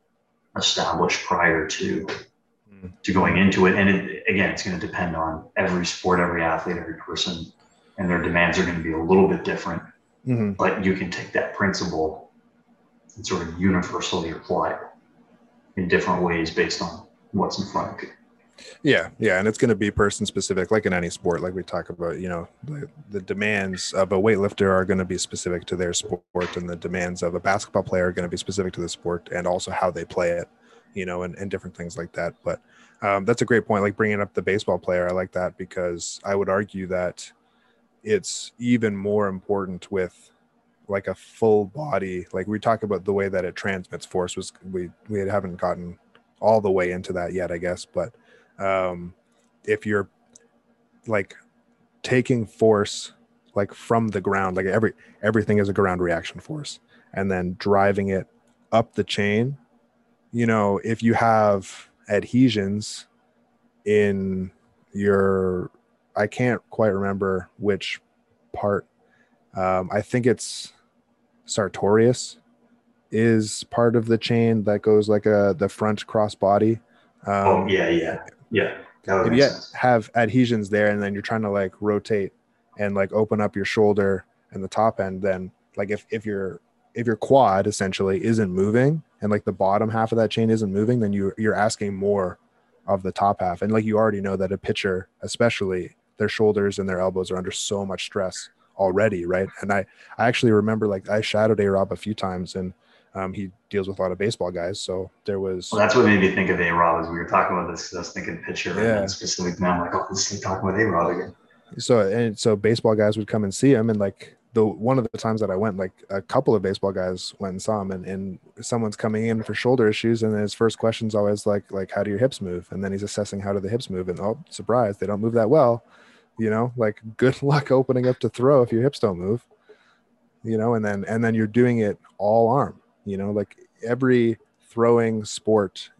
establish prior to Mhm. to going into it. And it, again, it's going to depend on every sport, every athlete, every person, and their demands are going to be a little bit different. Mhm. But you can take that principle and sort of universally apply it in different ways based on what's in front of you. Yeah, yeah, and it's going to be person specific, like in any sport. Like we talk about, you know, the, the demands of a weightlifter are going to be specific to their sport, and the demands of a basketball player are going to be specific to the sport, and also how they play it, you know, and, and different things like that. But um, that's a great point. Like bringing up the baseball player, I like that because I would argue that it's even more important with like a full body. Like we talk about the way that it transmits force was we we haven't gotten all the way into that yet, I guess, but um, if you're like taking force like from the ground like every everything is a ground reaction force and then driving it up the chain you know if you have adhesions in your i can't quite remember which part um, i think it's sartorius is part of the chain that goes like a the front cross body um, oh, yeah, yeah, yeah. That if sense. have adhesions there and then you're trying to like rotate and like open up your shoulder and the top end then like if if your if your quad essentially isn't moving and like the bottom half of that chain isn't moving then you you're asking more of the top half and like you already know that a pitcher especially their shoulders and their elbows are under so much stress already right and i i actually remember like i shadowed a rob a few times and um, he deals with a lot of baseball guys so there was Well, that's what made me think of A Rob as we were talking about this. I was thinking pitcher and Yeah. then specific. Now I'm like, oh, this is talking about A Rob again. so and so baseball guys would come and see him and like the one of the times that I went, like a couple of baseball guys went and saw him, and, and someone's coming in for shoulder issues, and his first question's always like, like, how do your hips move? And then he's assessing how do the hips move, and oh, surprise, they don't move that well. You know, like good luck opening up to throw if your hips don't move. You know, and then and then you're doing it all arm. You know, like every throwing sport,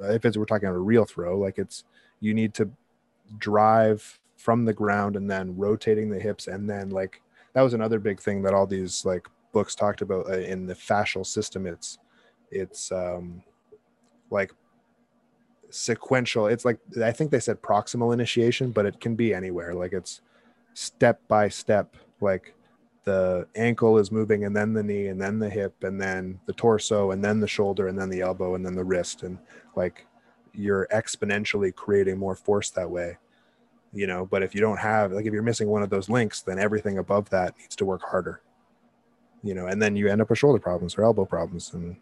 if it's we're talking about a real throw, like it's you need to drive from the ground and then rotating the hips and then like that was another big thing that all these like books talked about uh, in the fascial system it's it's um like sequential. It's like i think they said proximal initiation but it can be anywhere. Like it's step by step. Like the ankle is moving and then the knee and then the hip and then the torso and then the shoulder and then the elbow and then the wrist. And like you're exponentially creating more force that way you know? But if you don't have like if you're missing one of those links then everything above that needs to work harder you know? And then you end up with shoulder problems or elbow problems and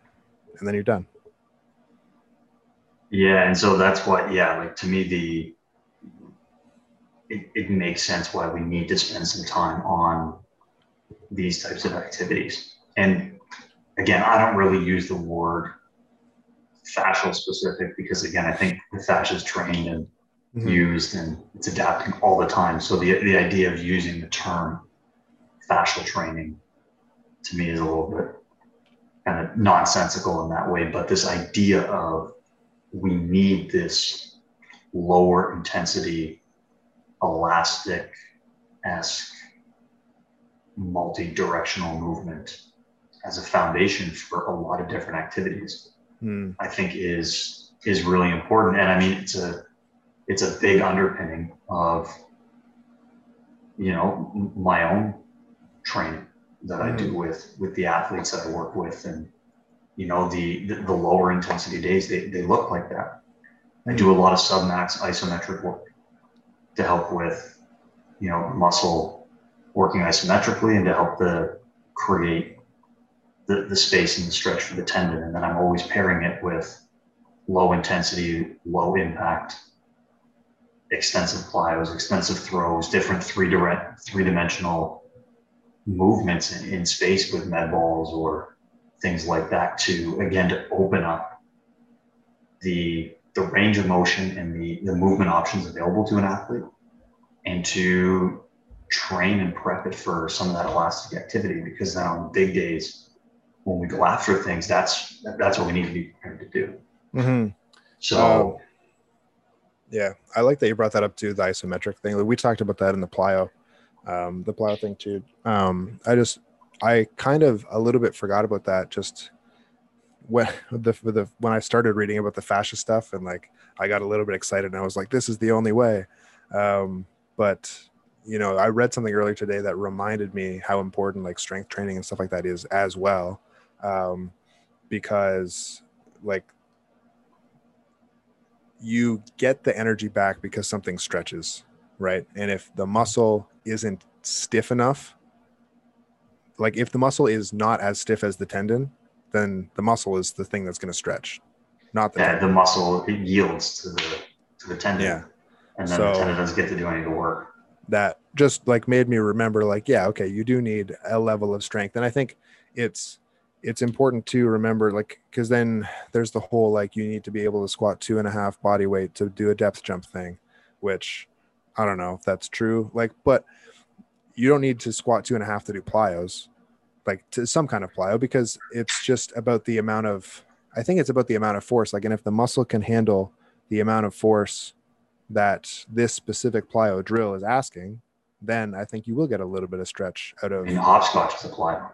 and then you're done yeah and so that's what yeah like to me the it, it makes sense why we need to spend some time on these types of activities and again i don't really use the word fascial specific because again i think the fascia is trained and mm-hmm. used and it's adapting all the time. So the, the idea of using the term fascial training to me is a little bit kind of nonsensical in that way. But this idea of we need this lower intensity, elastic esque, multi directional movement as a foundation for a lot of different activities, mm. I think is is really important. And I mean, it's a it's a big underpinning of you know my own training that I do mm-hmm. with with the athletes that I work with and you know the the, lower intensity days they, they look like that. I do a lot of submax isometric work to help with you know muscle working isometrically and to help the create the, the space and the stretch for the tendon and then I'm always pairing it with low intensity low impact extensive plyos, extensive throws, different three direct, three dimensional movements in, in space with med balls or things like that to again to open up the the range of motion and the, the movement options available to an athlete and to train and prep it for some of that elastic activity because then on big days when we go after things that's that's what we need to be prepared to do mm-hmm. so um, yeah, I like that you brought that up too, the isometric thing. We talked about that in the plyo, um, the plyo thing too. Um, I just, I kind of a little bit forgot about that just when the, the when I started reading about the fascial stuff and like I got a little bit excited and I was like, this is the only way. Um, but you know, I read something earlier today that reminded me how important like strength training and stuff like that is as well, um, because like you get the energy back because something stretches, right? And if the muscle isn't stiff enough, like if the muscle is not as stiff as the tendon, then the muscle is the thing that's going to stretch, not the yeah, tendon. the muscle it yields to the to the tendon. Yeah, and then so, the tendon doesn't get to do any of the work. That just like made me remember, like, yeah, okay, you do need a level of strength, and I think it's it's important to remember like because then there's the whole like you need to be able to squat two and a half body weight to do a depth jump thing which i don't know if that's true like but you don't need to squat two and a half to do plyos like to some kind of plyo because it's just about the amount of i think it's about the amount of force like and if the muscle can handle the amount of force that this specific plyo drill is asking then i think you will get a little bit of stretch out of and hopscotch is a plyo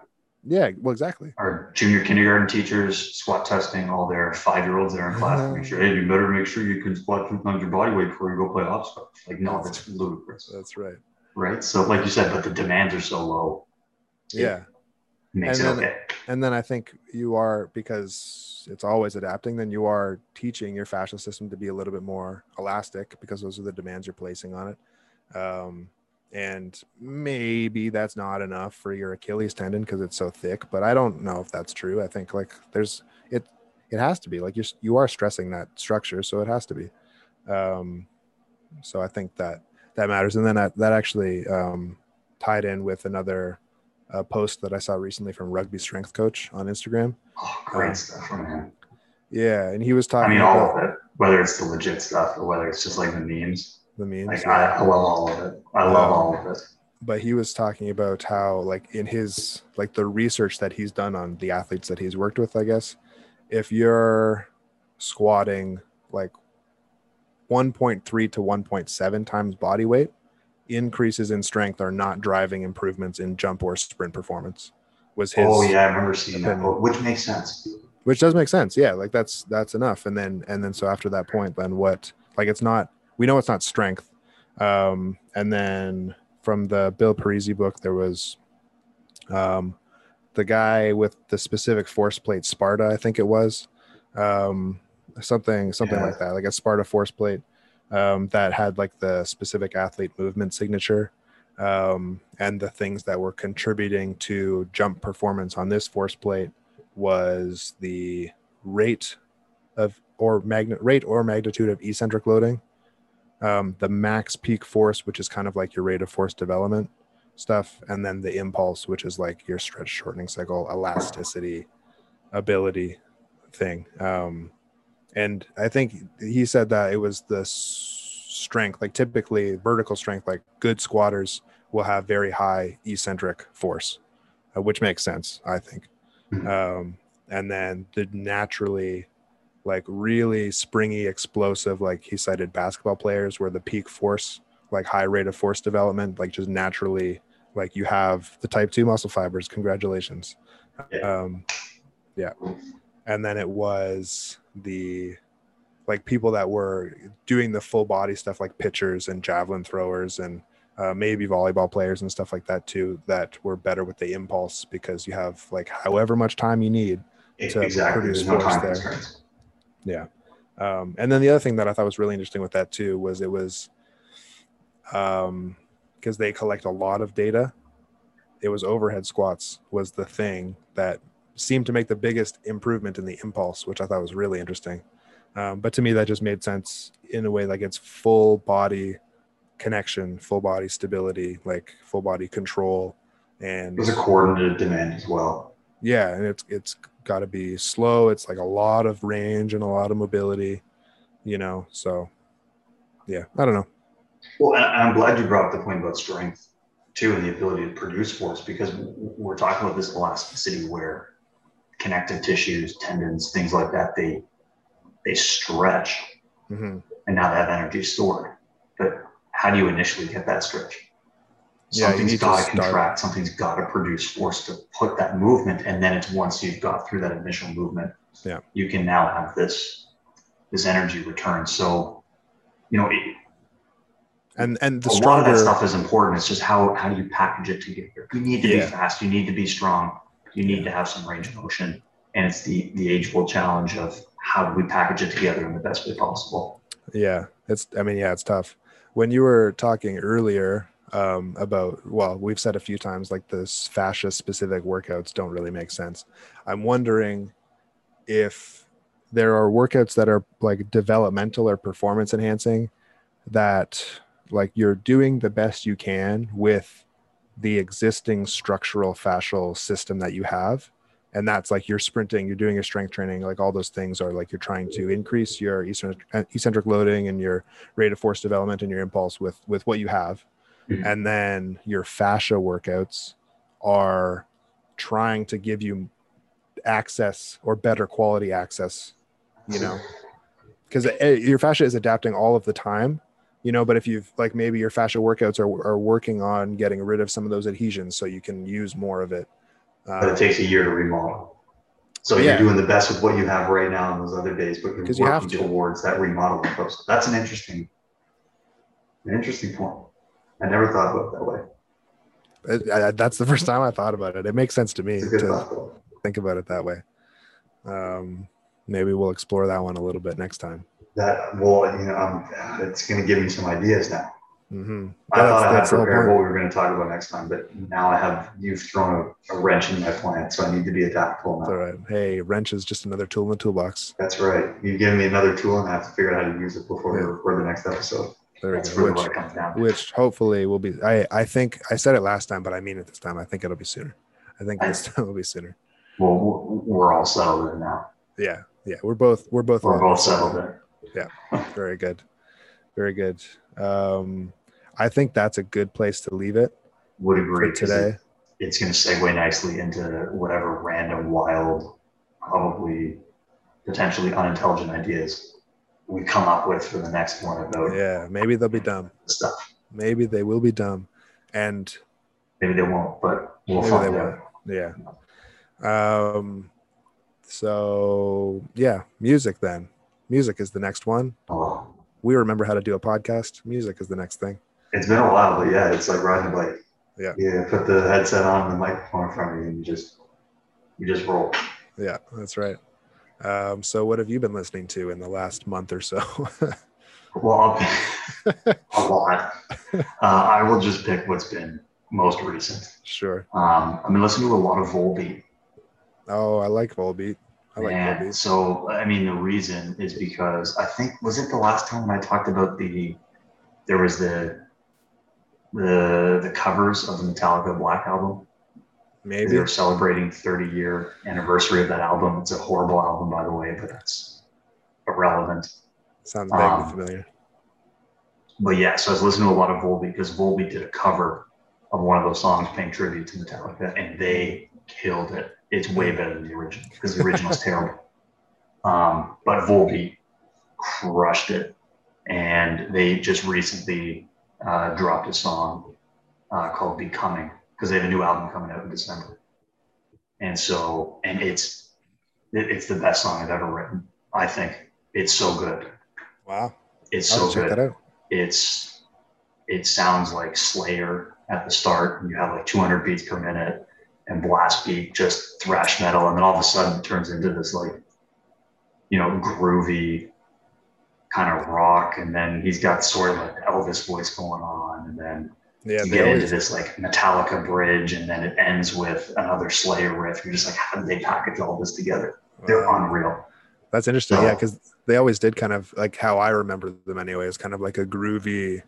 yeah, well, exactly. Our junior kindergarten teachers squat testing all their five year olds that are in class to make sure, hey, you better make sure you can squat two times your body weight before you go play hopscotch. Like, no, that's ludicrous. That's right. Right. So, like you said, but the demands are so low. Yeah. Makes and it then, okay. And then I think you are, because it's always adapting, then you are teaching your fascial system to be a little bit more elastic because those are the demands you're placing on it. Um, and maybe that's not enough for your Achilles tendon because it's so thick. But I don't know if that's true. I think like there's it. It has to be like you're you are stressing that structure, so it has to be. Um, so I think that that matters. And then that, that actually um, tied in with another uh, post that I saw recently from Rugby Strength Coach on Instagram. Oh, great Uh, stuff from him. Yeah, and he was talking. I mean, all about of it, whether it's the legit stuff or whether it's just like the memes. the memes. Like, yeah. I, I love all of it. I love all of it. but he was talking about how like in his like the research that he's done on the athletes that he's worked with i guess if you're squatting like 1.3 to 1.7 times body weight increases in strength are not driving improvements in jump or sprint performance was his oh yeah, I remember seeing that, which makes sense. which does make sense yeah like that's that's enough and then and then so after that point then what like it's not we know it's not strength um and then from the bill parisi book there was um the guy with the specific force plate sparta i think it was um something something Yeah. like that like a sparta force plate um that had like the specific athlete movement signature um and the things that were contributing to jump performance on this force plate was the rate of or magnet rate or magnitude of eccentric loading um, the max peak force which is kind of like your rate of force development stuff and then the impulse which is like your stretch shortening cycle elasticity ability thing um, and i think he said that it was the strength like typically vertical strength like good squatters will have very high eccentric force uh, which makes sense i think Mhm. um, and then the naturally like really springy explosive like he cited basketball players where the peak force like high rate of force development like just naturally like you have the type 2 muscle fibers congratulations Yeah. um yeah and then it was the like people that were doing the full body stuff like pitchers and javelin throwers and uh, maybe volleyball players and stuff like that too that were better with the impulse because you have like however much time you need to exactly. produce There's force there. yeah. Um, and then the other thing that I thought was really interesting with that too was it was um because they collect a lot of data. It was overhead squats was the thing that seemed to make the biggest improvement in the impulse, which I thought was really interesting. Um, but to me, that just made sense in a way like it's full body connection, full body stability, like full body control, and There's a coordinated demand as well. yeah and it's it's got to be slow it's like a lot of range and a lot of mobility you know so yeah i don't know Well, I'm glad you brought up the point about strength too, and the ability to produce force because we're talking about this elasticity where connective tissues, tendons, things like that, they they stretch hmm and now that energy stored. But how do you initially get that stretch? Yeah, Something's to got to start- contract, something's got to produce force to put that movement, and then it's once you've got through that initial movement, Yeah. you can now have this this energy return. So, you know, it, and and the a lot of stronger that stuff is important. It's just how how do you package it together? You need to Yeah. be fast. You need to be strong. You need to have some range of motion, and it's the the age old challenge of how do we package it together in the best way possible. yeah it's i mean yeah it's tough. When you were talking earlier um about well we've said a few times like this fascia specific workouts don't really make sense. I'm wondering if there are workouts that are like developmental or performance enhancing that like you're doing the best you can with the existing structural fascial system that you have. And that's like you're sprinting you're doing your strength training like all those things are like you're trying to increase your eccentric, eccentric loading and your rate of force development and your impulse with with what you have. Mhm. and then your fascia workouts are trying to give you access or better quality access you know? Because your fascia is adapting all of the time you know but if you've like maybe your fascia workouts are, are working on getting rid of some of those adhesions so you can use more of it but Um, it takes a year to remodel. So Yeah. you're doing the best with what you have right now on those other days, but you're you have working to. towards that remodeling process. That's an interesting, an interesting point. I never thought about it that way. it- I- that's the first time i thought about it it makes sense to me It's a good to thought. think about it that way um maybe we'll explore that one a little bit next time That well, you know, um, it's going to give me some ideas now. hmm I thought I had prepared what we were going to talk about next time, but now I have you've thrown a, a wrench in my plan, so I need to be adaptable now. all right. Hey, wrench is just another tool in the toolbox. That's right. You've given me another tool, and I have to figure out how to use it before we record the next episode. There we That's go. really Which, what it comes down to. which hopefully will be. I I think I said it last time, but I mean it this time. I think it'll be sooner. I think this time will be sooner. Well, we're- all settled in now. Yeah, yeah. We're both we're both We're both settled in. Yeah, very good, very good. Um, I think that's a good place to leave it Would for today. it- it's going to segue nicely into whatever random, wild, probably potentially unintelligent ideas we come up with for the next one about Yeah, maybe they'll be dumb. stuff. Maybe they will be dumb, and Maybe they won't, but we'll find out. yeah. Um. So yeah, music then. Music is the next one. Oh, We remember how to do a podcast. Music is the next thing. it's been a while, but yeah, it's like riding a bike. Yeah. Yeah. Put the headset on, the microphone in front of you, and you just you just roll. Yeah, that's right. Um, so what have you been listening to in the last month or so? Well, a lot. Uh, I will just pick what's been most recent. sure. Um, I've been listening to a lot of Volbeat. Oh, I like Volbeat. I like Volbeat. so, I mean, the reason is because I think was it the last time when I talked about the there was the the the covers of the Metallica Black album. Maybe they Maybe. were celebrating 30 year anniversary of that album. It's a horrible album, by the way, but that's irrelevant. Sounds vaguely um, familiar. But yeah, so I was listening to a lot of Volbeat because Volbeat did a cover of one of those songs paying tribute to Metallica, and they killed it. It's way better than the original because the original is terrible. Um, but Volbeat crushed it, and they just recently uh, dropped a song uh, called "Becoming" because they have a new album coming out in December. And so, and it's it, it's the best song I've ever written. I think it's so good. Wow. It's I'll so have to check good it's it sounds like Slayer at the start. and You have like 200 beats per minute and blast beat, just thrash metal, and then all of a sudden it turns into this like you know groovy kind of rock, and then he's got sort of like Elvis voice going on, and then Yeah, you get into this like Metallica bridge, and then it ends with another Slayer riff. You're just like, how did they package all this together? They're wow. unreal. That's interesting. Yeah, because they always did kind of like how I remember them anyway, is kind of like a groovy,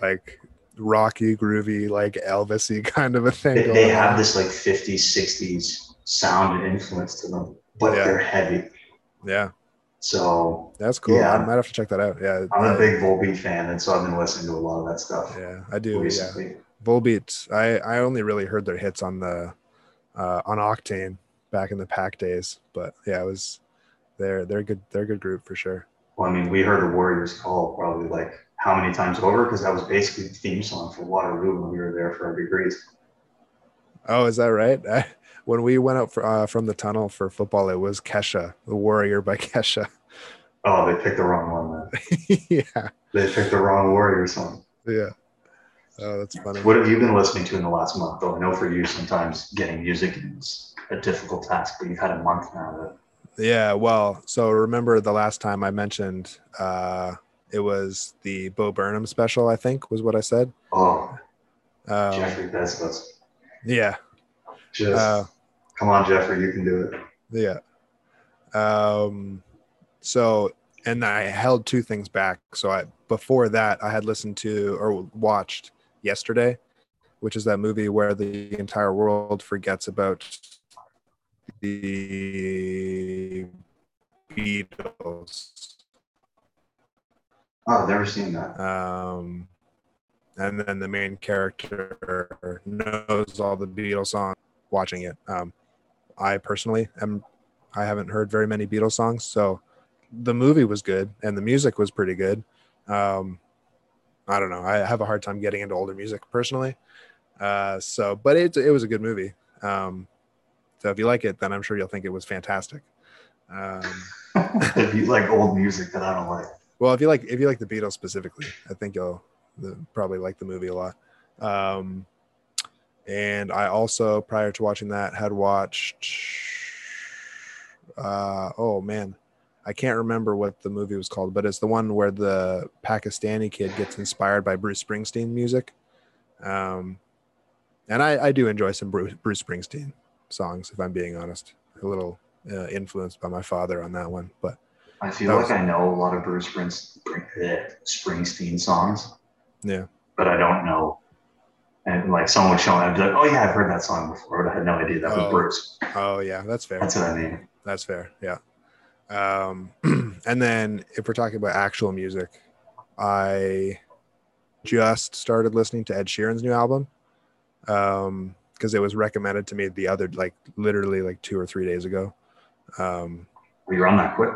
like rocky, groovy, like Elvisy kind of a thing. They, they have this like 50s, 60s sound and influence to them, but Yeah. they're heavy. Yeah, So that's cool. Yeah. I might have to check that out. Yeah, I'm a uh, big Volbeat fan, and so I've been listening to a lot of that stuff yeah, I do. Yeah. Volbeat. I I only really heard their hits on the uh, on Octane back in the pack days, but yeah, it was they're they're good. They're a good group for sure. Well, I mean, we heard the Warriors call probably like how many times over because that was basically the theme song for Waterloo when we were there for our degrees. Oh, is that right? I, when we went out for, uh, from the tunnel for football, it was Kesha, the Warrior by Kesha. Oh, they picked the wrong one. Then. yeah, They picked the wrong Warrior song. yeah. Oh, that's funny. What have you been listening to in the last month? Though I know for you, sometimes getting music is a difficult task, but you've had a month now. That, Yeah, well, so remember the last time I mentioned uh it was the Bo Burnham special, I think was what I said. oh, Um, Jeffrey Bezos. yeah, Just uh, come on, Jeffrey, you can do it. yeah. Um so and I held two things back. So I before that I had listened to or watched yesterday, which is that movie where the entire world forgets about the Beatles. Oh, I've never seen that. um, and then the main character knows all the Beatles songs. Watching it, um, I personally am. I haven't heard very many Beatles songs, so the movie was good and the music was pretty good. Um, I don't know. I have a hard time getting into older music personally. Uh, so, but it it was a good movie. Um, so if you like it, then I'm sure you'll think it was fantastic. Um, It'd be like old music that I don't like. Well, if you like if you like the Beatles specifically, I think you'll the, probably like the movie a lot. Um, and I also, prior to watching that, had watched. Uh, oh man, I can't remember what the movie was called, but it's the one where the Pakistani kid gets inspired by Bruce Springsteen music. Um, and I, I do enjoy some Bruce, Bruce Springsteen songs, if I'm being honest. A little uh, influeed by my father on that one, but I feel like was- I know a lot of Bruce Springs- Springsteen songs, Yeah. but I don't know. And like someone would show me, I'd be like, "Oh yeah, I've heard that song before," but I had no idea that was Oh. Bruce. Oh yeah, that's fair. That's what I mean. That's fair. Yeah. Um, and then if we're talking about actual music, I just started listening to Ed Sheeran's new album um, because it was recommended to me the other, like literally like two or three days ago. Um, you were on that quick.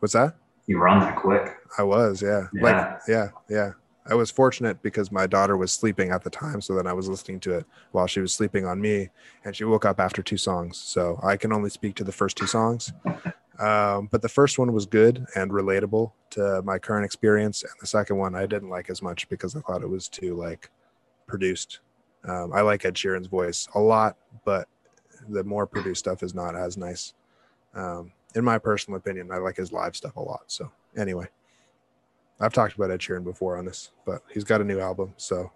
What's that? You were on that quick. I was, yeah. Yeah. Like, yeah, yeah. I was fortunate because my daughter was sleeping at the time. So then I was listening to it while she was sleeping on me. And she woke up after two songs. So I can only speak to the first two songs. Um, but the first one was good and relatable to my current experience. And the second one I didn't like as much because I thought it was too like produced. Um, I like Ed Sheeran's voice a lot, but the more produced stuff is not as nice. Um, in my personal opinion, I like his live stuff a lot. So anyway. I've talked about Ed Sheeran before on this, but he's got a new album, so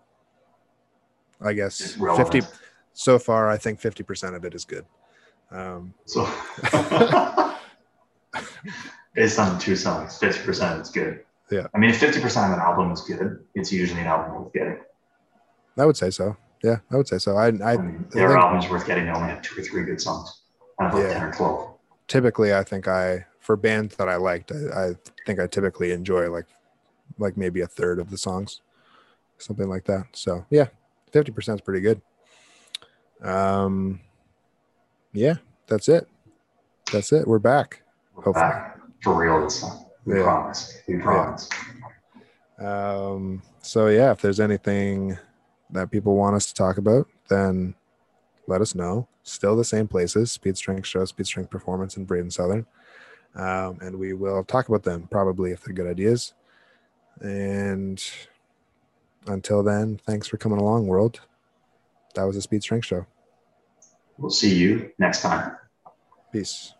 I guess fifty. So far, I think fifty percent of it is good. Um, So based on two songs, fifty percent is good. Yeah. I mean, if fifty percent of an album is good, it's usually an album worth getting. I would say so. Yeah, I would say so. I, I I mean, there are think- albums worth getting that only have two or three good songs. I have like Yeah. ten or twelve. Typically, I think I for bands that I liked, I, I think I typically enjoy like like maybe a third of the songs, something like that. So yeah, fifty percent is pretty good. Um, yeah, that's it. That's it. We're back. We're Hopefully. back for real this time. We Yeah. promise. We promise. Um, so yeah, if there's anything that people want us to talk about, then let us know. Still the same places: Speed Strength Show, Speed Strength Performance, and Braden Southern. Um, and we will talk about them probably if they're good ideas. And until then, thanks for coming along, world. That was a Speed Strength Show. We'll see you next time. Peace.